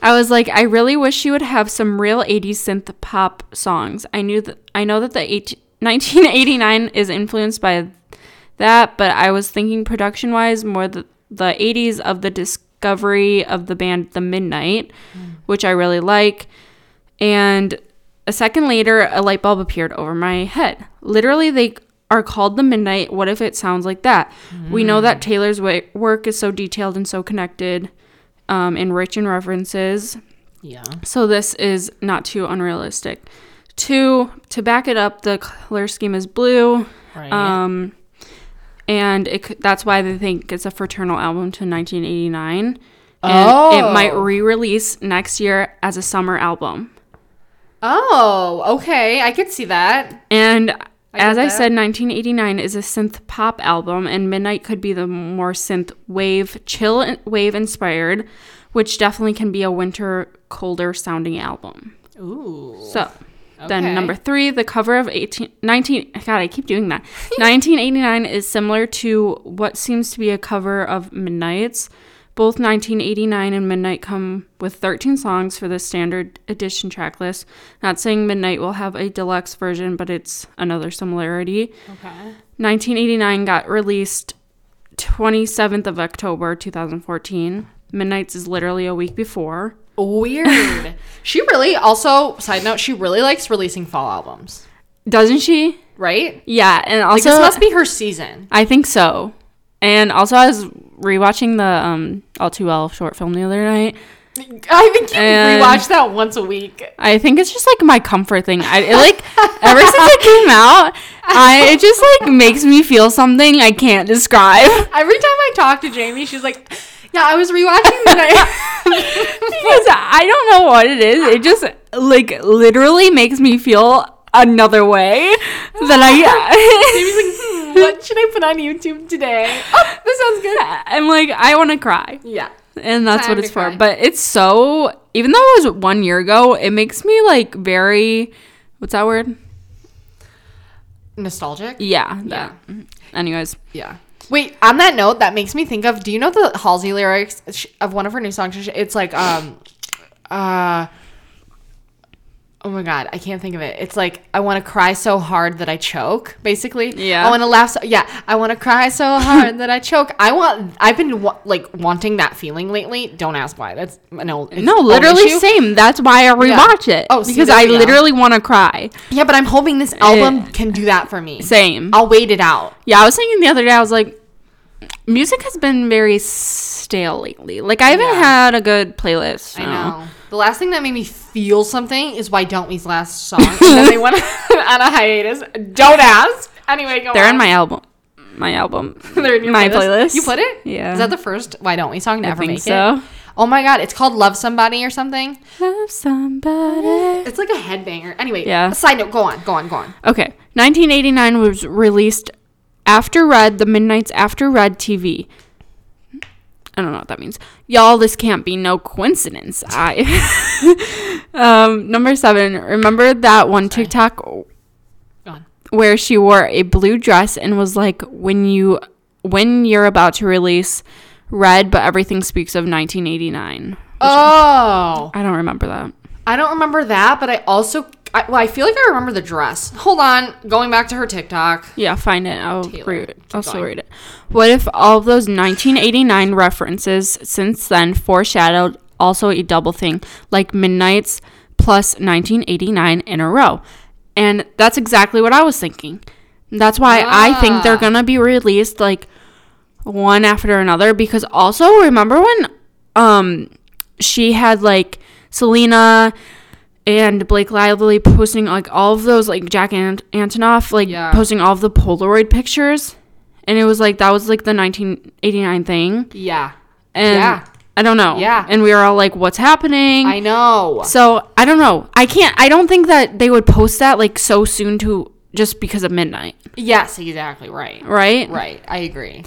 I was like, I really wish she would have some real 80s synth pop songs. I knew that I know that the 18, 1989 is influenced by that, but I was thinking production wise more the the 80s of the discovery of the band The Midnight, which I really like. And a second later, a light bulb appeared over my head. Literally, they are called The Midnight. What if it sounds like that? We know that Taylor's wa- work is so detailed and so connected um, and rich in references. Yeah. So this is not too unrealistic. Two, to back it up, the color scheme is blue. Right. Um, and it, that's why they think it's a fraternal album to 1989. And it oh. might Oh. re-release next year as a summer album. oh, okay. I could see that. And as I that. said, 1989 is a synth pop album, and Midnight could be the more synth wave, chill wave inspired, which definitely can be a winter, colder sounding album. Ooh. So, then number three, the cover of 18, 19, God, I keep doing that. 1989 is similar to what seems to be a cover of Midnight's. Both 1989 and Midnight come with 13 songs for the standard edition track list. Not saying Midnight will have a deluxe version, but it's another similarity. Okay. 1989 got released 27th of October 2014. Midnight's is literally a week before. Weird. she really also side note, she really likes releasing fall albums. Doesn't she? Right? Yeah, and Like also this must be her season. I think so. And also, I was rewatching the um, All Too Well short film the other night. I think you And- rewatch that once a week. I think it's just like my comfort thing. I it, like ever since it came out, I it just like makes me feel something I can't describe. Every time I talk to Jamie, she's like, "Yeah, I was rewatching tonight." because I don't know what it is. It just like literally makes me feel another way that I. Like, hmm, "What should I put on YouTube today?" Oh, this sounds good. I'm like I want to cry. Yeah. and that's Time what it's for. cry. But it's so even though it was one year ago, it makes me like very what's that word? Nostalgic. Yeah, that. Anyways, Yeah. Wait, on that note, that makes me think of. Do you know the Halsey lyrics of one of her new songs? It's like, um, uh, oh my god, I can't think of it. It's like I want to cry so hard that I choke. Basically, Yeah. I want to laugh. So, yeah, I want to cry so hard that I choke. I want. I've been wa- like wanting that feeling lately. Don't ask why. That's no. no, literally same. That's why I rewatch it. Oh, because I literally want to cry. Yeah, but I'm hoping this album can do that for me. Same. I'll wait it out. Yeah, I was thinking the other day. I was like, music has been very stale lately. Like I haven't Yeah. had a good playlist. I know. The last thing that made me feel something is Why Don't We's last song. and then they went on a hiatus. Don't ask. Anyway, go on. They're on. in my album. My album. They're in my playlist. You put it? Yeah. Is that the first Why Don't We song to I ever think make so. it? Oh my god, it's called Love Somebody or something. Love somebody. It's like a headbanger. Anyway, Yeah. Side note, go on, go on, go on. Okay, 1989 was released after Red, the Midnight's after Red TV. I don't know what that means. Y'all, this can't be no coincidence. I um number 7, remember that one TikTok Go on. where she wore a blue dress and was like when you when you're about to release Red but everything speaks of 1989. Oh, I don't remember that. I don't remember that, but I also, I, well, I feel like I remember the dress. Hold on, going back to her TikTok. Yeah, find it. I'll Taylor, read it. I'll still read it. What if all of those 1989 references since then foreshadowed also a double thing, like Midnight's plus 1989 in a row? And that's exactly what I was thinking. That's why I think they're Ah. gonna be released like one after another. Because also remember when um she had like Selena and Blake Lively posting like all of those like Jack Ant- Antonoff like Yeah. posting all of the Polaroid pictures, and it was like that was like the 1989 thing, Yeah, and Yeah. I don't know, Yeah. and we were all like, "What's happening?" I know. so I don't know. I can't. I don't think that they would post that like so soon to just because of midnight, Yes, exactly. Right. right? Right. I agree.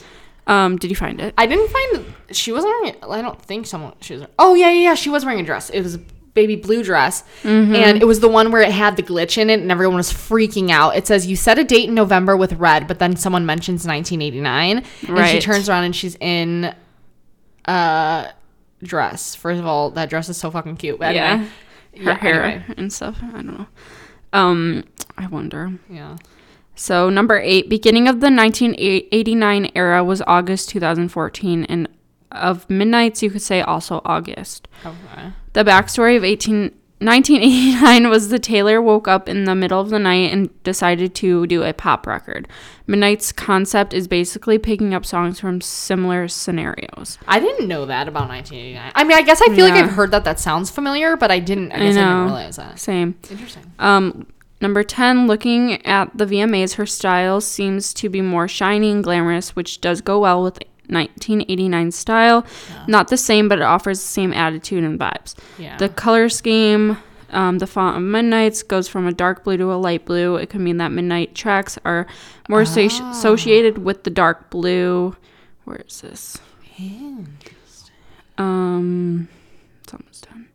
Um, did you find it? I didn't find she wasn't wearing. I don't think someone she was. Oh yeah, yeah, yeah. She was wearing a dress. It was baby blue dress, Mm-hmm. and it was the one where it had the glitch in it, and everyone was freaking out. It says you set a date in November with red, but then someone mentions 1989, and she turns around and she's in a dress. First of all, that dress is so fucking cute. But yeah. anyway, Her yeah, hair anyway. and stuff. I don't know. Um, I wonder. yeah. So number eight, beginning of the 1989 era was August 2014, and of Midnight's, you could say also August. Okay. The backstory of 18, 1989 was the Taylor woke up in the middle of the night and decided to do a pop record. Midnight's concept is basically picking up songs from similar scenarios. I didn't know that about 1989. I mean, I guess I feel like I've heard that that sounds familiar, but I didn't. I guess I, didn't realize that. Same. Interesting. Um, number 10, looking at the VMAs, her style seems to be more shiny and glamorous, which does go well with 1989 style. Not the same, but it offers the same attitude and vibes. Yeah. The color scheme, um, the font of Midnight's goes from a dark blue to a light blue. It could mean that Midnight tracks are more associ- associated with the dark blue. Where is this? Um, it's almost done.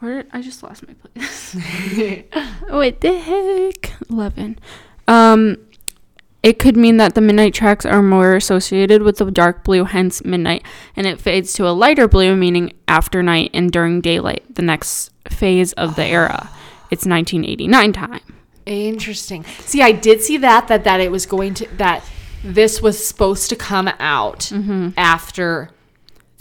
Where I just lost my place. What the heck? Eleven. Um, it could mean that the midnight tracks are more associated with the dark blue, hence midnight, and it fades to a lighter blue, meaning after night and during daylight, the next phase of the era. It's 1989 time. Interesting. See, I did see that that that it was going to that this was supposed to come out Mm-hmm. after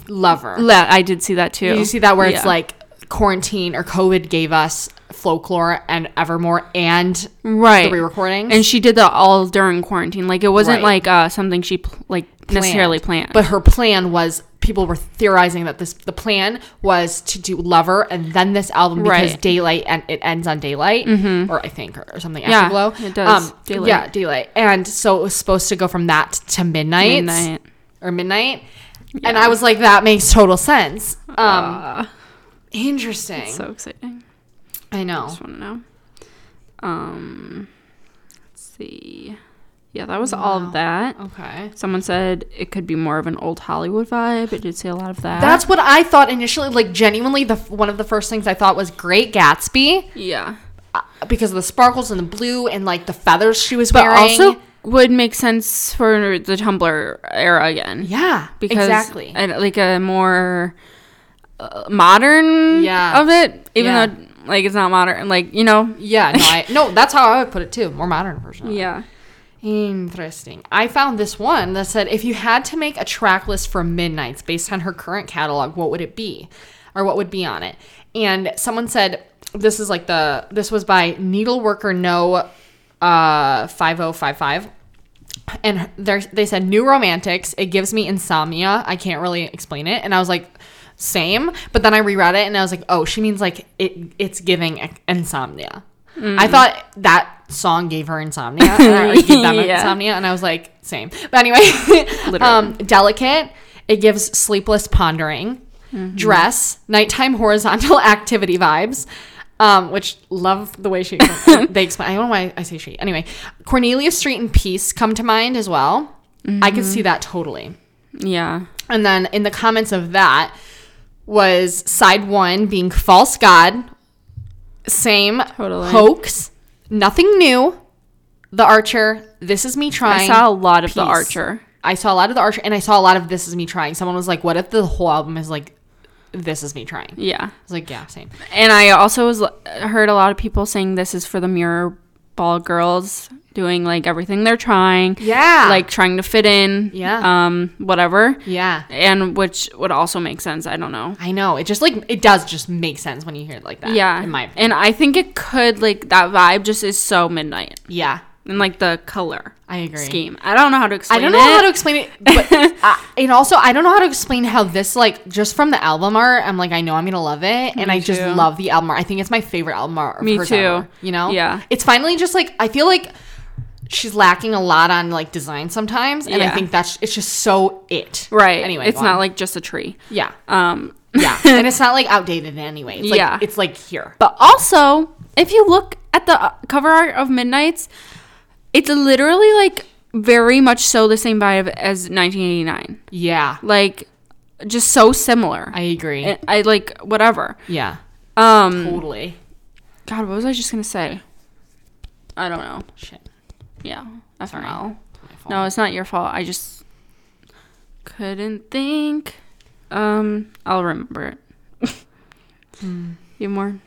Lover. Le- I did see that too. Did you see that where it's like quarantine or COVID gave us folklore and Evermore and right the re-recordings? and she did that all during quarantine. Like it wasn't Right. like uh, something she pl- like necessarily planned. But her plan was people were theorizing that this the plan was to do Lover and then this album because Right. Daylight and it ends on Daylight or I think or, or something Yeah, Afterglow. it does. Daylight. Yeah, Daylight. And so it was supposed to go from that to midnight, Midnight. or midnight. And I was like, that makes total sense. Um, Uh, interesting. so exciting. I know. I just want to know. Um, let's see. Yeah, that was all of that. Okay. Someone said it could be more of an old Hollywood vibe. It did say a lot of that. That's what I thought initially. Like genuinely, the one of the first things I thought was Great Gatsby yeah, uh, because of the sparkles and the blue and like the feathers she was but wearing. also would make sense for the Tumblr era again. yeah, because exactly. and, like a more uh, modern Yeah. of it, even Yeah. though like it's not modern. Like you know, yeah, no, I, no, that's how I would put it too. More modern version. it. yeah. Interesting. I found this one that said if you had to make a track list for Midnight's based on her current catalog, what would it be? Or what would be on it? And someone said this is like the this was by Needleworker No uh 5055. And there they said new romantics, it gives me insomnia. I can't really explain it. And I was like same, but then I reread it and I was like, "Oh, she means like it it's giving insomnia." I thought that song gave her insomnia. or gave them Yeah. insomnia, and I was like, same. But anyway, um, delicate. It gives sleepless pondering. Dress, nighttime horizontal activity vibes. Um, which love the way she they explain. I don't know why I say she. Anyway, Cornelia Street and Peace come to mind as well. I could see that totally. Yeah. And then in the comments of that was side one being false god, same Totally. hoax, nothing new. The Archer, this is me trying. I saw a lot of the Archer. I saw a lot of the Archer, and I saw a lot of this is me trying. Someone was like, "What if the whole album is like, this is me trying?" I Yeah. was like, "Yeah, same." And I also was heard a lot of people saying this is for the mirror ball girls doing like everything they're trying. Yeah. Like trying to fit in. Yeah. Um, whatever. Yeah, And which would also make sense. I don't know. I know. It just like it does just make sense when you hear it like that. Yeah. in my opinion. and I think it could like that vibe just is so midnight. yeah, And like the color I agree. scheme. I don't know how to explain. I don't know it. how to explain it, but uh, and also I don't know how to explain how this like just from the album art. I'm like I know I'm gonna love it, and Me I just too. love the album art. I think it's my favorite album art. Of Me hers too. ever, you know, Yeah. It's finally just like I feel like she's lacking a lot on like design sometimes, and I think that's it's just so it. right. Anyway, it's not on. like just a tree. yeah, Um, yeah, and it's not like outdated in any way. It's like, Yeah. it's like here. But also, if you look at the uh, cover art of Midnight's, it's literally like very much so the same vibe as 1989. Yeah, Like, just so similar. I agree. I, I like whatever. yeah. Um, Totally. God, what was I just gonna say? I don't know. Shit. Yeah. FML. My fault. No, it's not your fault. I just couldn't think. Um, I'll remember it. You more?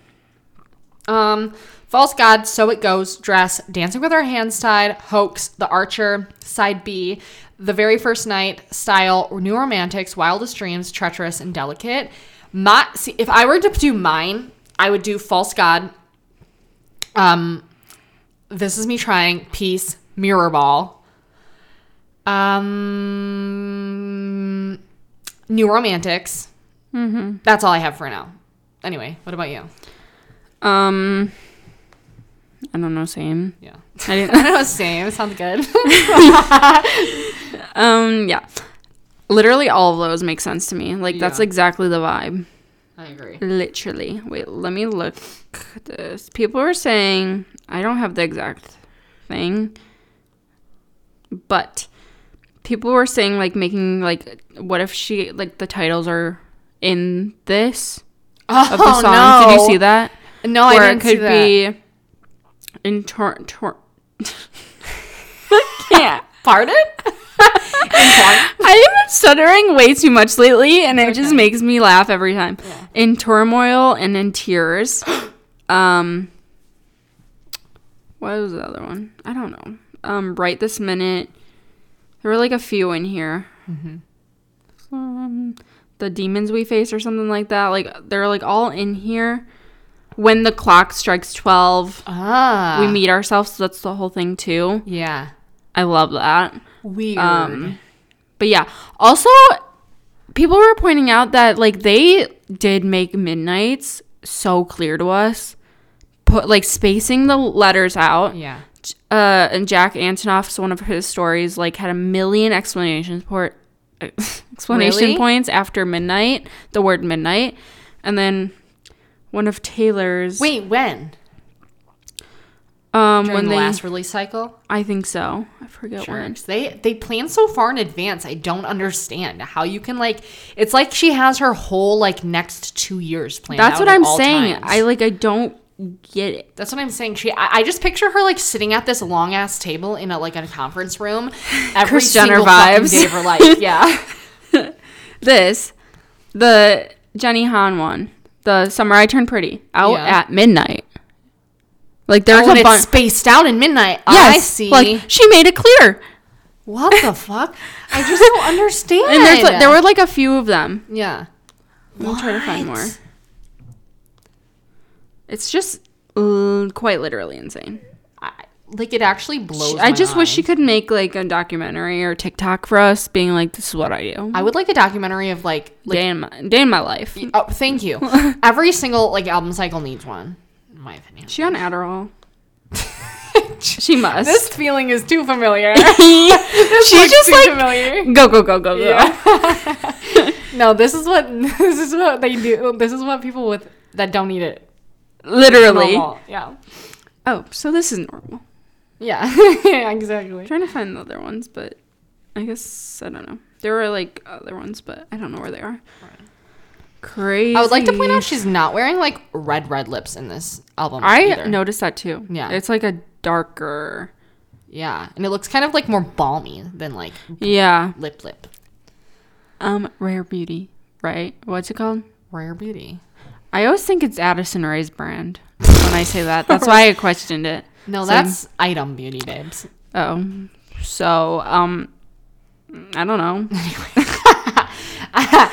Um, False God, So It Goes, Dress, Dancing with Our Hands Tied, Hoax, The Archer, Side B, The Very First Night, Style, New Romantics, Wildest Dreams, Treacherous, and Delicate. My, see, if I were to do mine, I would do False God. Um, This Is Me Trying, Peace, Mirror Ball. Um, New Romantics. Mm-hmm. That's all I have for now. Anyway, what about you? Um, I don't know. Same. Yeah. I didn't. I know, same. Sounds good. um, yeah. Literally, all of those make sense to me. Like that's Yeah. exactly the vibe. I agree. Literally. Wait, let me look this. People were saying I don't have the exact thing, but people were saying like making like what if she like the titles are in this Oh, of the song? Did you see that? No, I Where didn't it could be in tor- tor- can't. Pardon? I've been stuttering way too much lately, and it just makes me laugh every time. In turmoil and in tears. um, what was the other one? I don't know. Um, right this minute. There were like a few in here. Um, the demons we face, or something like that. Like they're like all in here. When the clock strikes twelve, Ah. we meet ourselves. So that's the whole thing too. Yeah. I love that. Weird. Um, but yeah, also people were pointing out that like they did make midnights so clear to us, put like spacing the letters out. yeah. Uh, and Jack Antonoff's one of his stories like had a million explanations port explanation Really? points after midnight, the word midnight, and then one of Taylor's Wait, when? um During when the they last release cycle? I think so I forget Sure. when They they plan so far in advance. I don't understand how you can like. It's like she has her whole like next two years planned. That's what at I'm saying. times. I like I don't get it. That's what I'm saying. She, I, I just picture her like sitting at this long ass table in a like a conference room every Kris Jenner vibes. day of her life. Yeah. this, the Jenny Han one, the Summer I Turned Pretty, out Yeah. at midnight. Like there's oh, a bunch. spaced out in midnight. Yes, I see. Like she made it clear, what the fuck? I just don't understand. and there's like, there were like a few of them. yeah. Let me try to find more. It's just uh, quite literally insane. I, like it actually blows. I my just wish she could make like a documentary or TikTok for us, being like, "This is what I do." I would like a documentary of like like. day in my day in my life. Oh, thank you. Every single like album cycle needs one, in my opinion. She on Adderall. she must. This feeling is too familiar. She's just like familiar. go go go go go. No, this is what this is what they do. This is what people with that don't need it. Literally. Yeah. Oh, so this is normal. Yeah. exactly. I'm trying to find the other ones, but I guess I don't know. There were like other ones, but I don't know where they are. Crazy. I would like to point out she's not wearing like red red lips in this album. I either. noticed that too. Yeah. It's like a darker. Yeah, and it looks kind of like more balmy than like Yeah. lip lip. Um, Rare Beauty, right? What's it called? Rare beauty. I always think it's Addison Rae's brand when I say that. That's why I questioned it. No, So- that's item beauty, babes. Oh. So, um I don't know.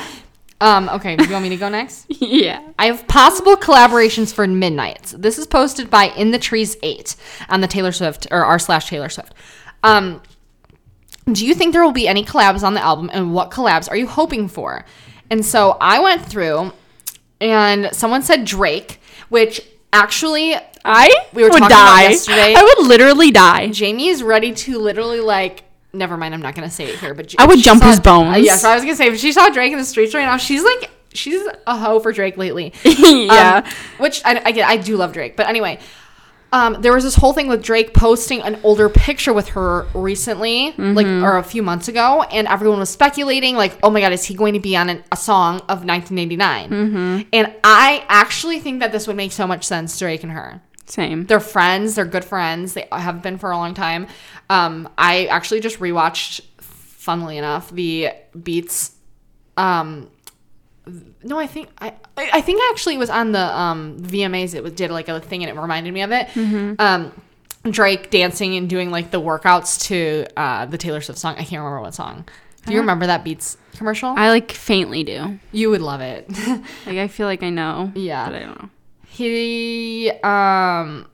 Um, okay, do you want me to go next? yeah. I have possible collaborations for Midnights. This is posted by In the Trees 8 on the Taylor Swift or r slash Taylor Swift. Um, do you think there will be any collabs on the album and what collabs are you hoping for? And so I went through and someone said Drake, which actually I We were would talking about die. yesterday. I would literally die. Jamie is ready to literally like. Never mind, I'm not gonna say it here, but I would jump saw- his bones. Uh, yeah, so I was gonna say if she saw Drake in the streets right now, she's like she's a hoe for Drake lately. yeah. Um, which I, I get, I do love Drake, but anyway, Um, there was this whole thing with Drake posting an older picture with her recently, like or a few months ago, and everyone was speculating, like, "Oh my God, is he going to be on an, a song of 1989?" And I actually think that this would make so much sense, Drake and her. Same. They're friends. They're good friends. They have been for a long time. Um, I actually just rewatched, funnily enough, the Beats. Um, no, I think I I I think actually it was on the um, VMAs. It was, did like a thing and it reminded me of it. Um, Drake dancing and doing like the workouts to uh, the Taylor Swift song. I can't remember what song. Do you remember that Beats commercial? I like faintly do. you would love it. Like I feel like I know. Yeah. But I don't know. He um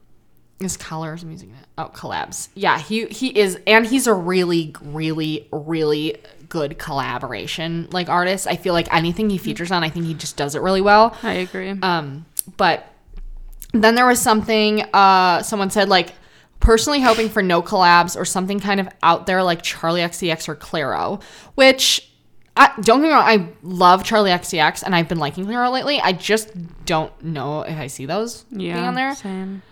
is colors music oh collabs. Yeah, he he is and he's a really really really good collaboration like artist. I feel like anything he features on, I think he just does it really well. I agree. Um but then there was something uh someone said like personally hoping for no collabs or something kind of out there like Charli XCX or Clairo, which I, don't get me wrong, I love Charli XCX and I've been liking Clairo lately. I just don't know if I see those yeah. being on there. Same.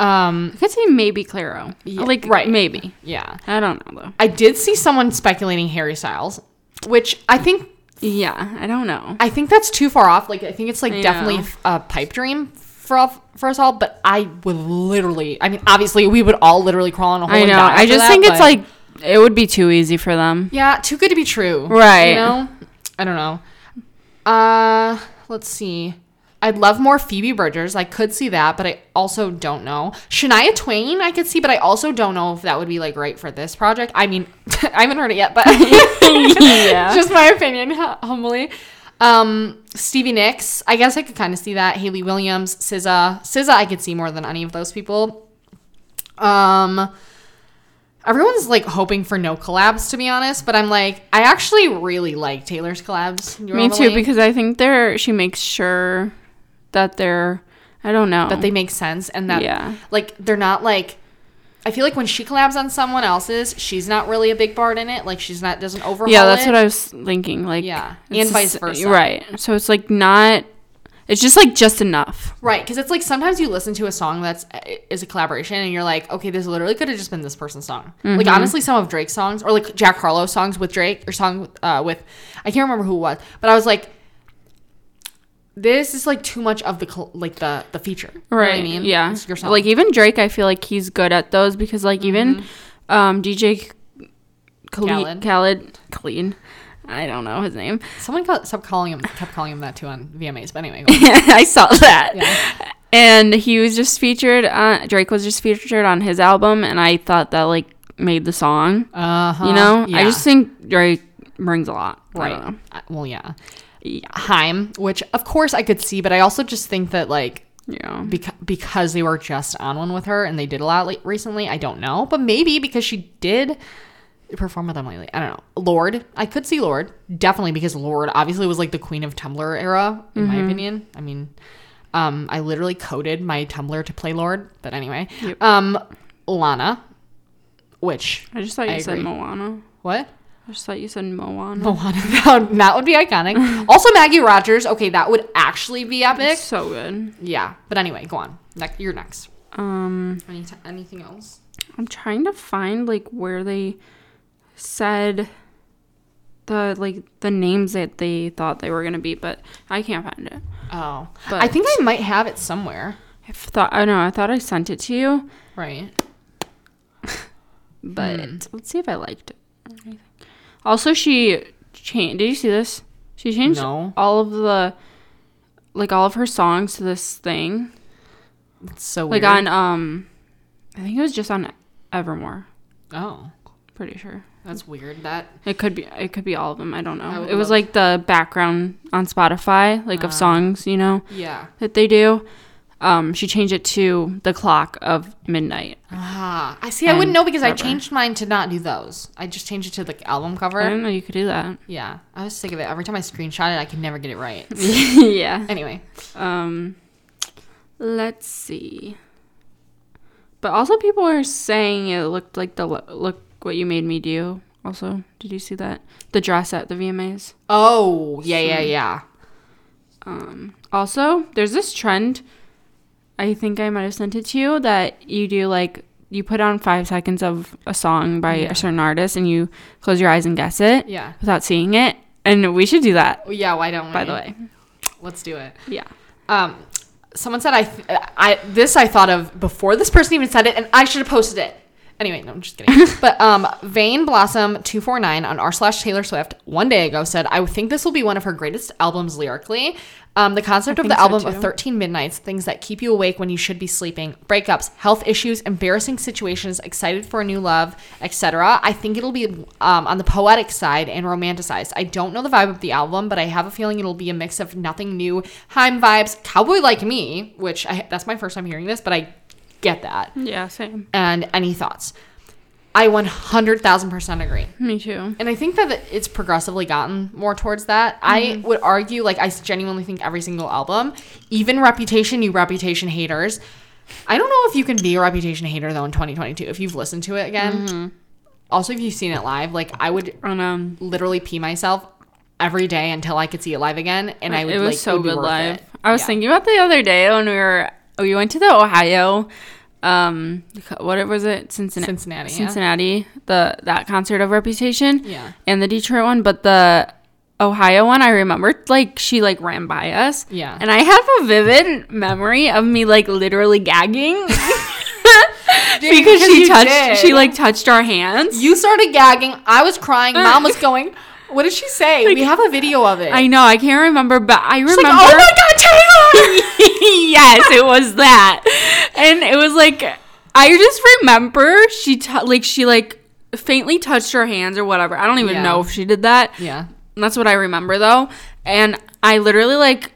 Um, I could say maybe Clairo. Yeah, like right. maybe. yeah. I don't know though. I did see someone speculating Harry Styles, which I think Yeah, I don't know. I think that's too far off. Like I think it's like I definitely know. a pipe dream for all, for us all. But I would literally, I mean, obviously we would all literally crawl on a hole. I know. I just that, think it's like it would be too easy for them. yeah, too good to be true. Right. You know, I don't know. Uh, let's see. I'd love more Phoebe Bridgers. I could see that, but I also don't know. Shania Twain, I could see, but I also don't know if that would be like right for this project. I mean, I haven't heard it yet, but yeah. just my opinion, humbly. Um, Stevie Nicks, I guess I could kind of see that. Hayley Williams, SZA, SZA, I could see more than any of those people. Um, everyone's like hoping for no collabs, to be honest, but I'm like, I actually really like Taylor's collabs. Me too, because I think they're she makes sure that they're I don't know. that they make sense and that Yeah. like they're not like. I feel like when she collabs on someone else's, she's not really a big part in it. Like she's not doesn't overhaul. Yeah, that's it. what I was thinking. Like Yeah, and vice versa. Right. So it's like not it's just like just enough. Right, because it's like sometimes you listen to a song that's is a collaboration, and you're like, okay, this literally could have just been this person's song. Like Mm-hmm. honestly, some of Drake's songs, or like Jack Harlow songs with Drake, or song uh, with I can't remember who it was, but I was like, this is like too much of the like the the feature. You know what I mean, Yeah. It's your song. Like even Drake, I feel like he's good at those because like even um DJ Khaled. Khaled, Khaled Clean. I don't know his name. someone got, stopped calling him, kept calling him that too on VMAs. But anyway. I saw that. Yeah. And he was just featured on Drake was just featured on his album and I thought that like made the song. uh-huh. You know? Yeah. I just think Drake brings a lot. I don't right. know. Uh, well, yeah. Yeah. Haim, which of course I could see, but I also just think that like Yeah. because because they were just on one with her and they did a lot recently. I don't know, but maybe because she did perform with them lately. I don't know. Lorde, I could see Lorde definitely because Lorde obviously was like the queen of Tumblr era in my opinion. I mean, um, I literally coded my Tumblr to play Lorde, but anyway, um, Lana, which I just thought you I said agree. Moana. what? I just thought you said Moana. Moana. That that would be iconic. also, Maggie Rogers. Okay, that would actually be epic. So good. Yeah, but anyway, go on. Ne- you're next. Um Any t- anything else? I'm trying to find like where they said the like the names that they thought they were gonna be, but I can't find it. Oh, But- I think I might have it somewhere. I thought I know I thought I sent it to you, Right. but Hmm. let's see if I liked it. Also, she changed. Did you see this? She changed No. all of the like all of her songs to this thing, It's so like weird. on um, I think it was just on Evermore. Oh, Pretty sure. That's weird. That It could be. It could be all of them. I don't know. would It was like the background on Spotify, like of songs, you know, yeah. that they do. Um, she changed it to the clock of midnight. Ah, I see. I wouldn't know because I changed mine to not do those. I just changed it to the album cover. I didn't know you could do that. Yeah, I was sick of it. Every time I screenshot it, I could never get it right. yeah. anyway, Um, let's see. But also, people are saying it looked like the look what you made me do. Also, did you see that the dress at the VMAs? oh yeah, yeah, yeah. Um, also, there's this trend. I think I might have sent it to you that you do like you put on five seconds of a song by Yeah. a certain artist and you close your eyes and guess it Yeah. without seeing it. And we should do that, yeah, why don't we? by the way. Let's do it. Yeah. Um, someone said I, th- I this I thought of before this person even said it, and I should have posted it. Anyway, no, I'm just kidding. but um, Vane Blossom two four nine on r slash Taylor Swift one day ago said, "I think this will be one of her greatest albums lyrically." Um, the concept of the so, album too. of 13 Midnights, things that keep you awake when you should be sleeping, breakups, health issues, embarrassing situations, excited for a new love, etc. I think it'll be um, on the poetic side and romanticized. I don't know the vibe of the album, but I have a feeling it'll be a mix of nothing new, Haim vibes, Cowboy Like Me, which I, that's my first time hearing this, but I get that. Yeah, same. And any thoughts? I 100,000% agree. Me too. And I think that it's progressively gotten more towards that. I would argue, like, I genuinely think every single album, even Reputation, you Reputation haters. I don't know if you can be a Reputation hater, though, in 2022, if you've listened to it again. Also, if you've seen it live, like, I would And um, literally pee myself every day until I could see it live again. And I would, it was like, so would good live. it. I was Yeah. thinking about the other day when we were we went to the Ohio, um, what was it? Cincinnati. Cincinnati, yeah. The that concert of Reputation. Yeah. And the Detroit one, but the Ohio one, I remember like she like ran by us. Yeah. And I have a vivid memory of me like literally gagging. because she touched did. she like touched our hands. You started gagging. I was crying. Mom was going, What did she say? we have a video of it. I know, I can't remember, but I remember like, oh my God, Taylor! yes, it was that. And it was like I just remember she t- like she like faintly touched her hands or whatever. I don't even Yeah. know if she did that. yeah. That's what I remember though. And I literally like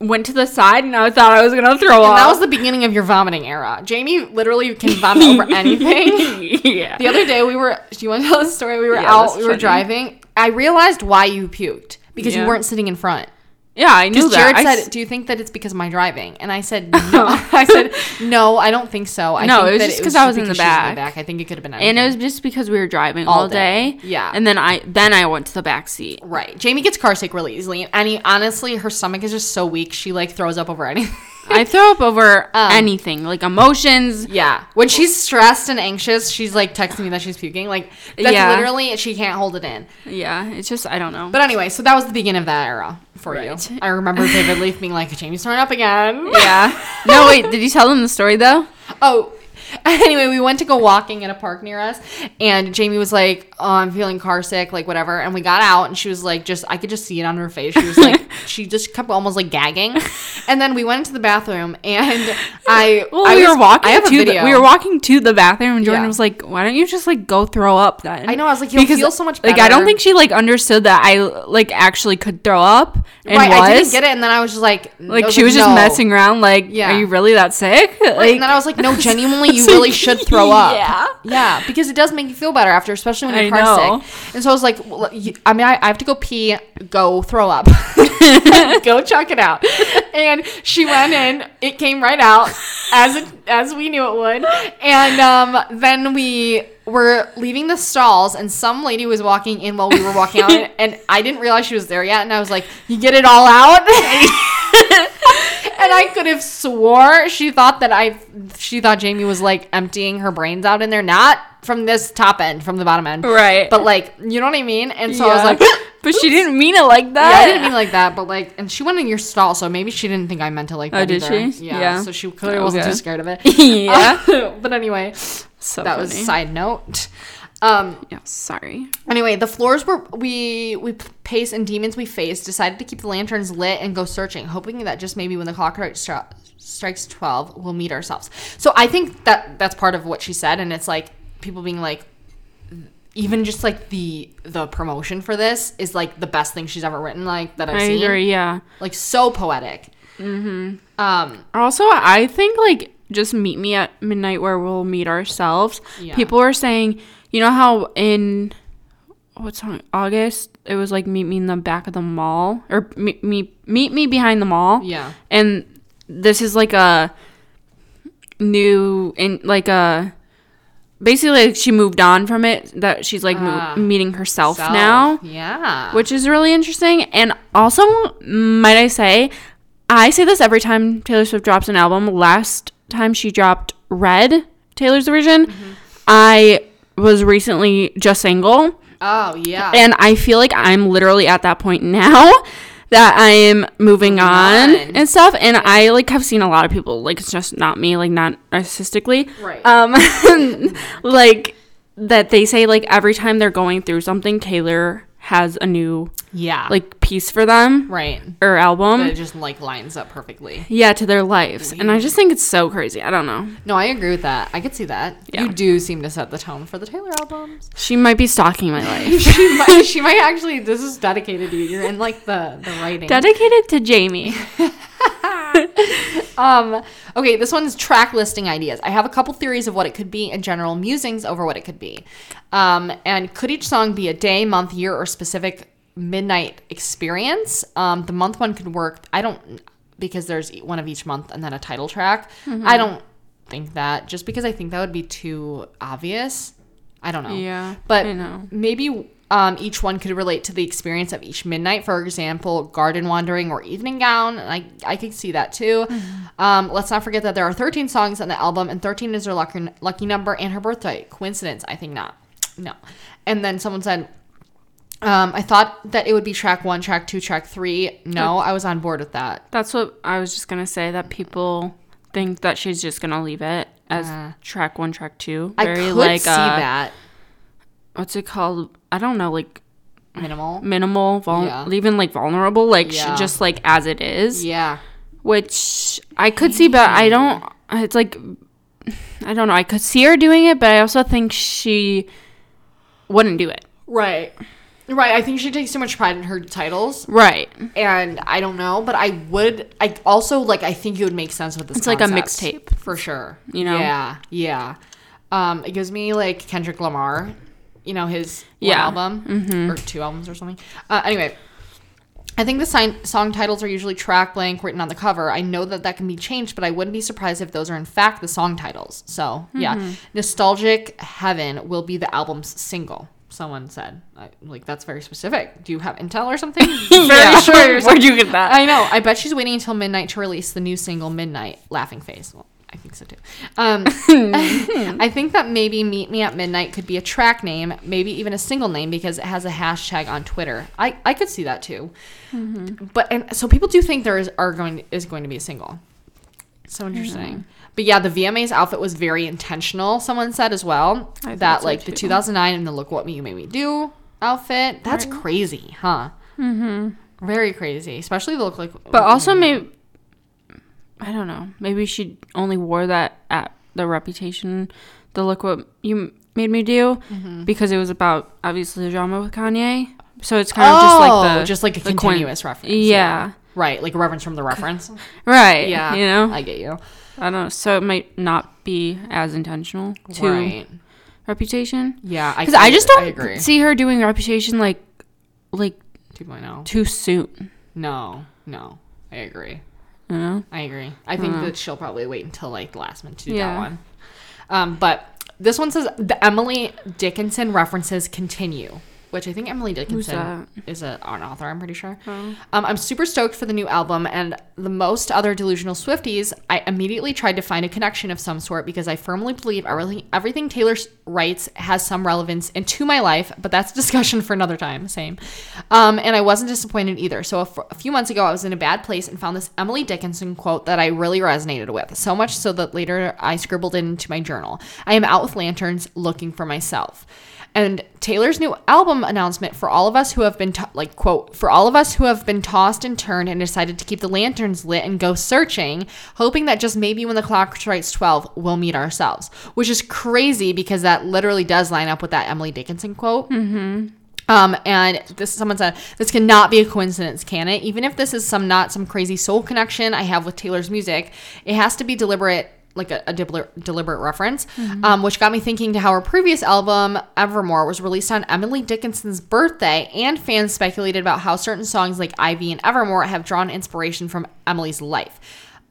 went to the side and I thought I was gonna throw And up. that was the beginning of your vomiting era. Jamie literally can vomit over anything. yeah. The other day we were. Do you want to tell the story? We were Yeah, out. We were driving. I realized why you puked because you weren't sitting in front. yeah, I knew that. Jared I said, "Do you think that it's because of my driving?" And I said, "No." I said, "No, I don't think so. I No, think it was that just 'cause I was in the because she was back. I think it could have been anything. and it was just because we were driving All all, day. day. Yeah. And then I then I went to the back seat. right. Jamie gets car sick really easily, and he, honestly, her stomach is just so weak. She like throws up over anything. I throw up over Um, anything, like emotions. Yeah. When she's stressed and anxious, she's like texting me that she's puking. Like that's Yeah. literally she can't hold it in. Yeah, it's just I don't know. But anyway, so that was the beginning of that era for Right. you. I remember vividly being like, Jamie's throwing up again. yeah. No, wait. Did you tell them the story though? Oh, anyway, we went to go walking in a park near us, and Jamie was like, "Oh, I'm feeling car sick, like whatever." And we got out, and she was like, "Just I could just see it on her face." She was like, she just kept almost like gagging. And then we went into the bathroom, and I Well, I we was- were walking I have a to the, video. we were walking to the bathroom, and Jordan Yeah. was like, "Why don't you just like go throw up then?" I know, I was like, "You'll feel so much better. Like I don't think she like understood that I like actually could throw up and right, was I didn't get it, and then I was just like, like she was just messing around. Like, Yeah. are you really that sick? Like, and then I was like, no, genuinely, you really should throw up. yeah. Yeah, because it does make you feel better after, especially when you're I car know. sick. And so I was like, well, you- I mean, I, I have to go pee, go throw up, go chuck it out. And she went in, it came right out as it, as we knew it would. And um, then we were leaving the stalls, and some lady was walking in while we were walking out, and I didn't realize she was there yet. And I was like, "You get it all out." and I could have swore she thought that I, she thought Jamie was like emptying her brains out in there, not from this top end, from the bottom end, Right. But like, you know what I mean? And so I was like, but she didn't mean it like that. yeah. I didn't mean like that, but like, and she went in your stall, so maybe she didn't think I meant it like Oh, that. did either. she? Yeah, Yeah. So she clearly wasn't too scared of it. Uh, yeah. but anyway, so that was funny. side note. Um, Yeah, sorry. Anyway, the floors were we we pace and demons we faced decided to keep the lanterns lit and go searching, hoping that just maybe when the clock stri- strikes twelve, we'll meet ourselves. So I think that that's part of what she said, and it's like people being like, even just like the the promotion for this is like the best thing she's ever written, like that I've I seen. agree. Yeah. Like so poetic. Mm-hmm. Um, Also, I think like just meet me at midnight where we'll meet ourselves. Yeah. People were saying, you know how in what's on August it was like meet me in the back of the mall or meet me meet me behind the mall. Yeah. And this is like a new in like a basically like she moved on from it that she's like mo- Ah. meeting herself self. now yeah. which is really interesting. And also, might I say, I say this every time Taylor Swift drops an album. Last time she dropped Red, Taylor's version, I was recently just single. Oh yeah. And I feel like I'm literally at that point now that I am moving on, on. and stuff. And I like have seen a lot of people, like it's just not me, like not narcissistically. Right. Um like that they say like every time they're going through something, Taylor has a new yeah. like piece for them right. or album. It just like lines up perfectly. yeah, to their lives. And I mm-hmm. just think it's so crazy. I don't know. No, I agree with that. I could see that. Yeah. You do seem to set the tone for the Taylor albums. She might be stalking my life. she might she might actually this is dedicated to you. You're in like the the writing. Dedicated to Jamie. Um, okay, this one's track listing ideas. I have a couple theories of what it could be and general musings over what it could be. Um, and could each song be a day, month, year, or specific midnight experience? Um, the month one could work. I don't because there's one of each month and then a title track. I don't think that just because I think that would be too obvious. I don't know. Yeah, but I know. maybe um, each one could relate to the experience of each midnight. For example, garden wandering or evening gown. And I I could see that too. Um, let's not forget that there are 13 songs on the album, and 13 is her lucky lucky number and her birthday. Coincidence? I think not. No. And then someone said. Um, I thought that it would be track one, track two, track three. No, I was on board with that. That's what I was just gonna say. That people think that she's just gonna leave it as Uh, track one, track two. I could see uh, that What's it called? I don't know, like minimal. minimal, vul- Yeah. even like vulnerable, like sh- just like as it is. Yeah, Which I could see, but I don't. It's like I don't know. I could see her doing it, but I also think she wouldn't do it. right, right. I think she takes too much pride in her titles. Right. and I don't know, but I would. I also like. I think it would make sense with this. It's like a mixtape. for sure. You know? Yeah, yeah. Um, it gives me like Kendrick Lamar. You know his one Yeah. album or two albums or something. Uh, anyway. I think the sign- song titles are usually track blank written on the cover. I know that that can be changed, but I wouldn't be surprised if those are in fact the song titles. So, yeah. Nostalgic Heaven will be the album's single, someone said. I, like, that's very specific. Do you have intel or something? very Yeah. sure. Where'd you get that? I know. I bet she's waiting until midnight to release the new single "Midnight." Laughing face. Well, I think so too. Um, I think that maybe "Meet Me at Midnight" could be a track name, maybe even a single name because it has a hashtag on Twitter. I I could see that too. But and so people do think there is are going is going to be a single. So interesting. But yeah, the VMA's outfit was very intentional. Someone said as well that like the 2009 and the "Look What Me You Made Me Do" outfit. That's crazy, huh? Mm-hmm. Very crazy, especially the look like. But also, maybe I don't know. Maybe she only wore that at the Reputation, the look what you made me do, Mm-hmm. because it was about obviously the drama with Kanye. So it's kind of just like the Oh, just like a the coin- continuous reference. Yeah. right, like a reference from the reference. right. Yeah, you know, I get you. I don't know. So it might not be as intentional to Right. Reputation. Yeah, Because I, just I agree. don't see her doing Reputation like like 2.0. too soon. No, no, I agree. You know. I agree. I think that she'll probably wait until like the last minute to do that Yeah. one. Um, but this one says the Emily Dickinson references continue, which I think Emily Dickinson is a, an author. I'm pretty sure. Um, I'm super stoked for the new album, and the most other delusional Swifties. I immediately tried to find a connection of some sort because I firmly believe everything everything Taylor writes has some relevance into my life. But that's a discussion for another time. Same. Um, and I wasn't disappointed either. So a, f- a few months ago, I was in a bad place and found this Emily Dickinson quote that I really resonated with. So much so that later I scribbled it into my journal. I am out with lanterns looking for myself. And Taylor's new album announcement for all of us who have been, to- like, quote, for all of us who have been tossed and turned and decided to keep the lanterns lit and go searching, hoping that just maybe when the clock strikes 12, we'll meet ourselves. Which is crazy because that literally does line up with that Emily Dickinson quote. Um, and this someone said this cannot be a coincidence, can it? Even if this is some not some crazy soul connection I have with Taylor's music, it has to be deliberate, like a, a deliberate, deliberate reference. Um, which got me thinking to how her previous album Evermore was released on Emily Dickinson's birthday, and fans speculated about how certain songs like Ivy and Evermore have drawn inspiration from Emily's life.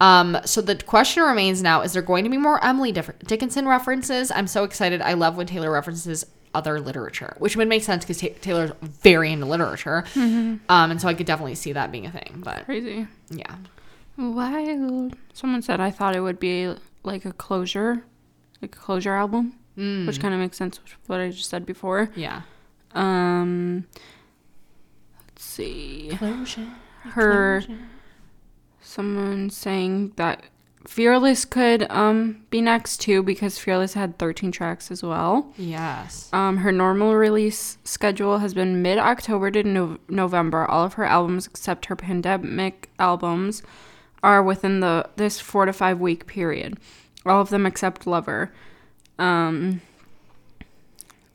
Um, so the question remains now: Is there going to be more Emily Dickinson references? I'm so excited. I love when Taylor references other literature, which would make sense because Ta- Taylor's very into literature. Um, and so I could definitely see that being a thing. But Crazy. yeah, Wild. Someone said I thought it would be like a closure, like a closure album, Mm. which kind of makes sense with what I just said before. Yeah. Um, let's see. Closure. Her, someone saying that Fearless could um be next too because Fearless had 13 tracks as well. Yes. Um, her normal release schedule has been mid October to no- November. All of her albums, except her pandemic albums, are within the this four to five week period. All of them except Lover. Um,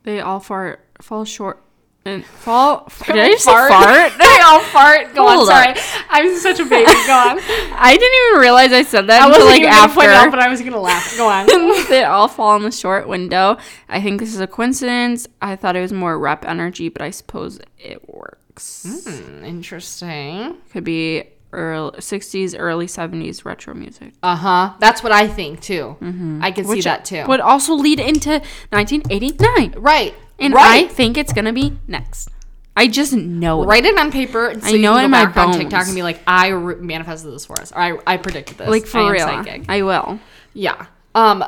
they all far fall short and fall. Did I just say fart? they all fart. Go Hold on. up. Sorry. I'm such a baby. Go on. I didn't even realize I said that I until like even gonna point out, but I was gonna laugh. Go on. they all fall in the short window. I think this is a coincidence. I thought it was more rep energy, but I suppose it works. Hmm, interesting. Could be early 60s, early 70s retro music. Uh huh. That's what I think too. I can see that too. Would also lead into 1989. right. And right. I think it's going to be next. I just know it. Write it on paper so I you know it in my back on TikTok and be like, I re- manifested this for us, or I, I predicted this. Like for I real. psychic. I will. Yeah. Um.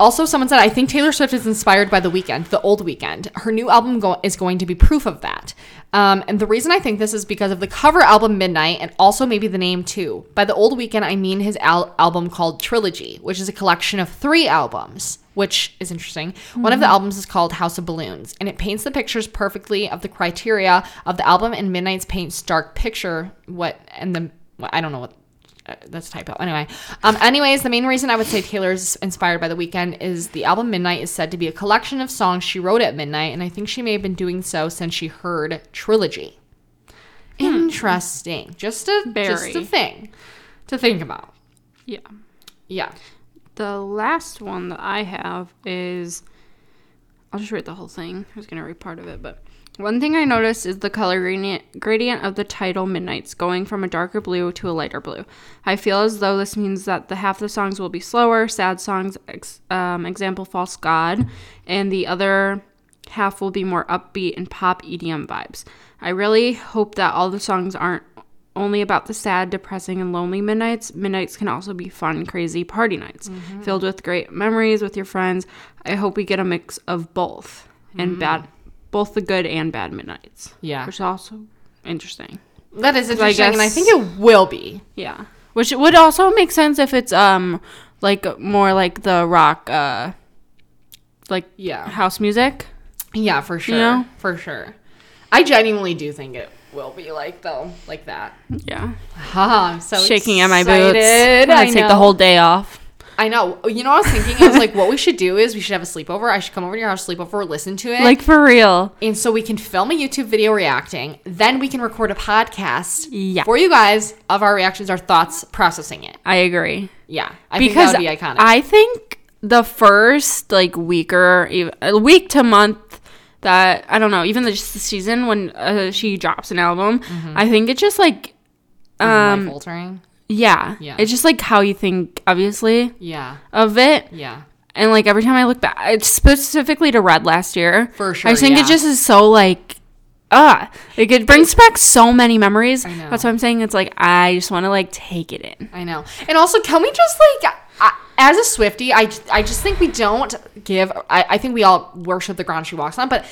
Also, someone said I think Taylor Swift is inspired by the Weeknd, the old Weeknd. Her new album go- is going to be proof of that. Um, and the reason I think this is because of the cover album Midnight and also maybe the name too. By the old Weeknd, I mean his al- album called Trilogy, which is a collection of three albums, which is interesting. One of the albums is called House of Balloons, and it paints the pictures perfectly of the criteria of the album. And Midnight's paints dark picture. What and the I don't know what that's a typo. Anyway, um, anyways, the main reason I would say Taylor's inspired by the Weeknd is the album Midnight is said to be a collection of songs she wrote at midnight, and I think she may have been doing so since she heard Trilogy. Interesting. Just a just a thing to think about. Yeah. Yeah. The last one that I have is I'll just read the whole thing. I was going to read part of it, but one thing I noticed is the color gradient, gradient of the title Midnights going from a darker blue to a lighter blue. I feel as though this means that the half the songs will be slower, sad songs, ex, um, example False God, and the other half will be more upbeat and pop EDM vibes. I really hope that all the songs aren't only about the sad, depressing, and lonely midnights. Midnights can also be fun, crazy party nights filled with great memories with your friends. I hope we get a mix of both and bad, both the good and bad midnights. Yeah. which is also interesting. That is interesting, and I think it will be. Yeah, which would also make sense if it's um like more like the rock uh like Yeah. house music. Yeah, for sure. know? For sure. I genuinely do think it will be like though, like that. Yeah, Haha, I'm so shaking at my boots. I I take the whole day off. I know. You know, what I was thinking. I was like, what we should do is we should have a sleepover. I should come over to your house, sleepover, listen to it, Like for real. and so we can film a YouTube video reacting. Then we can record a podcast Yeah. for you guys of our reactions, our thoughts, processing it. I agree. Yeah, I because think that would be iconic. I think the first like week or week to month that I don't know, even the, just the season when uh, she drops an album, I think it's just like, um, life altering. Yeah, Yeah. it's just like how you think, obviously, Yeah, of it. yeah. And like every time I look back, it's specifically to Red last year. For sure, I think yeah. it just is so like, ah, like it brings back so many memories. know. That's what I'm saying it's like I just want to like take it in. I know. And also, can we just like, I, as a Swifty, I, I just think we don't give. I, I think we all worship the ground she walks on, but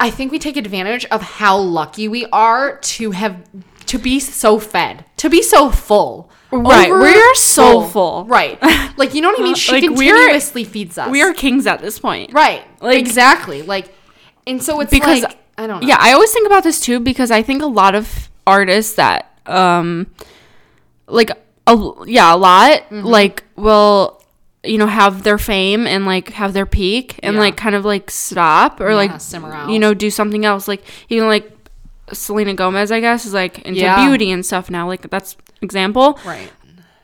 I think we take advantage of how lucky we are to have to be so fed, to be so full. Right, Over we're so full. Right, like you know what I mean. She Like, we're- continuously feeds us. We are kings at this point. right, like- exactly. Like, and so it's because like I don't know. Yeah, I always think about this too because I think a lot of artists that um like a, yeah, a lot Mm-hmm. like will you know have their fame and like have their peak and Yeah. like kind of like stop or Yeah, like simmer out. you know do something else like even like Selena Gomez I guess is like into Yeah. beauty and stuff now like that's example right.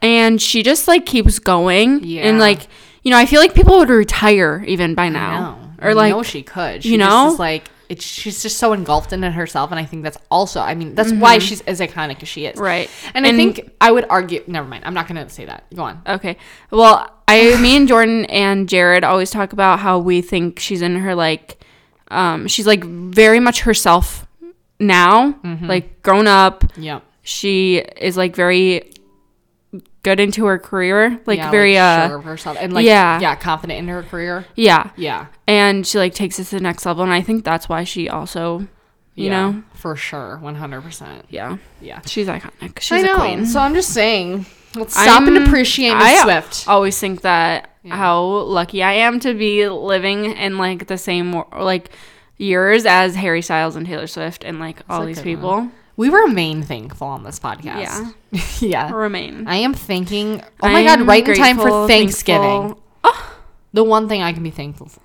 and she just like keeps going Yeah. and like you know I feel like people would retire even by I now know. or I like know she could. She you just know? like it's she's just so engulfed in it herself, and I think that's also. I mean, that's why she's as iconic as she is. Mm-hmm. Right. And, I think I would argue. Never mind. I'm not going to say that. Go on. Okay. Well, I, me and Jordan and Jared always talk about how we think she's in her like, um, she's like very much herself now, Mm-hmm. like grown up. Yeah. She is like very good into her career, like Yeah, very uh sure of herself and like yeah. yeah, confident in her career. yeah. Yeah, And she like takes it to the next level and I think that's why she also, you Yeah, know, for sure, one hundred percent. yeah. Yeah, She's iconic. She's a queen. So I'm just saying, let's stop and I'm- appreciate Miss I Swift. always think that how lucky I am to be living in like the same like years as Harry Styles and Taylor Swift and like all these people. We remain thankful on this podcast. Yeah, yeah. Remain. I am thinking. Oh my I god! Right in time for Thanksgiving. thankful. The one thing I can be thankful for.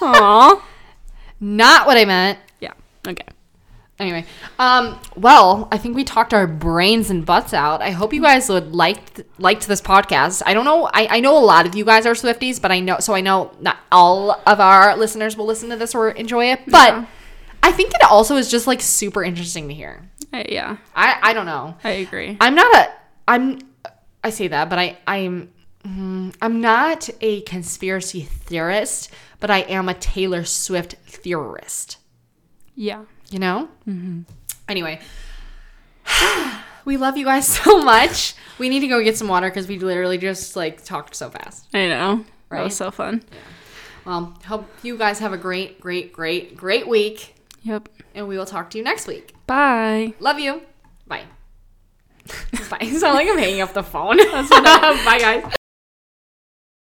Aw. Not what I meant. yeah. Okay. Anyway, um, well, I think we talked our brains and butts out. I hope you guys would like liked this podcast. I don't know. I, I know a lot of you guys are Swifties, but I know so I know not all of our listeners will listen to this or enjoy it. But Yeah. I think it also is just like super interesting to hear. Yeah. I I don't know. I agree. I'm not a I'm I say that, but I I'm mm, I'm not a conspiracy theorist, but I am a Taylor Swift theorist. yeah. You know? Mm-hmm. Anyway, we love you guys so much. We need to go get some water because we literally just like talked so fast. I know. That Right? was so fun. Well, hope you guys have a great, great, great, great week, Yep. and we will talk to you next week. Bye. Love you. Bye. Bye. Sound like I'm hanging up the phone. Bye, guys.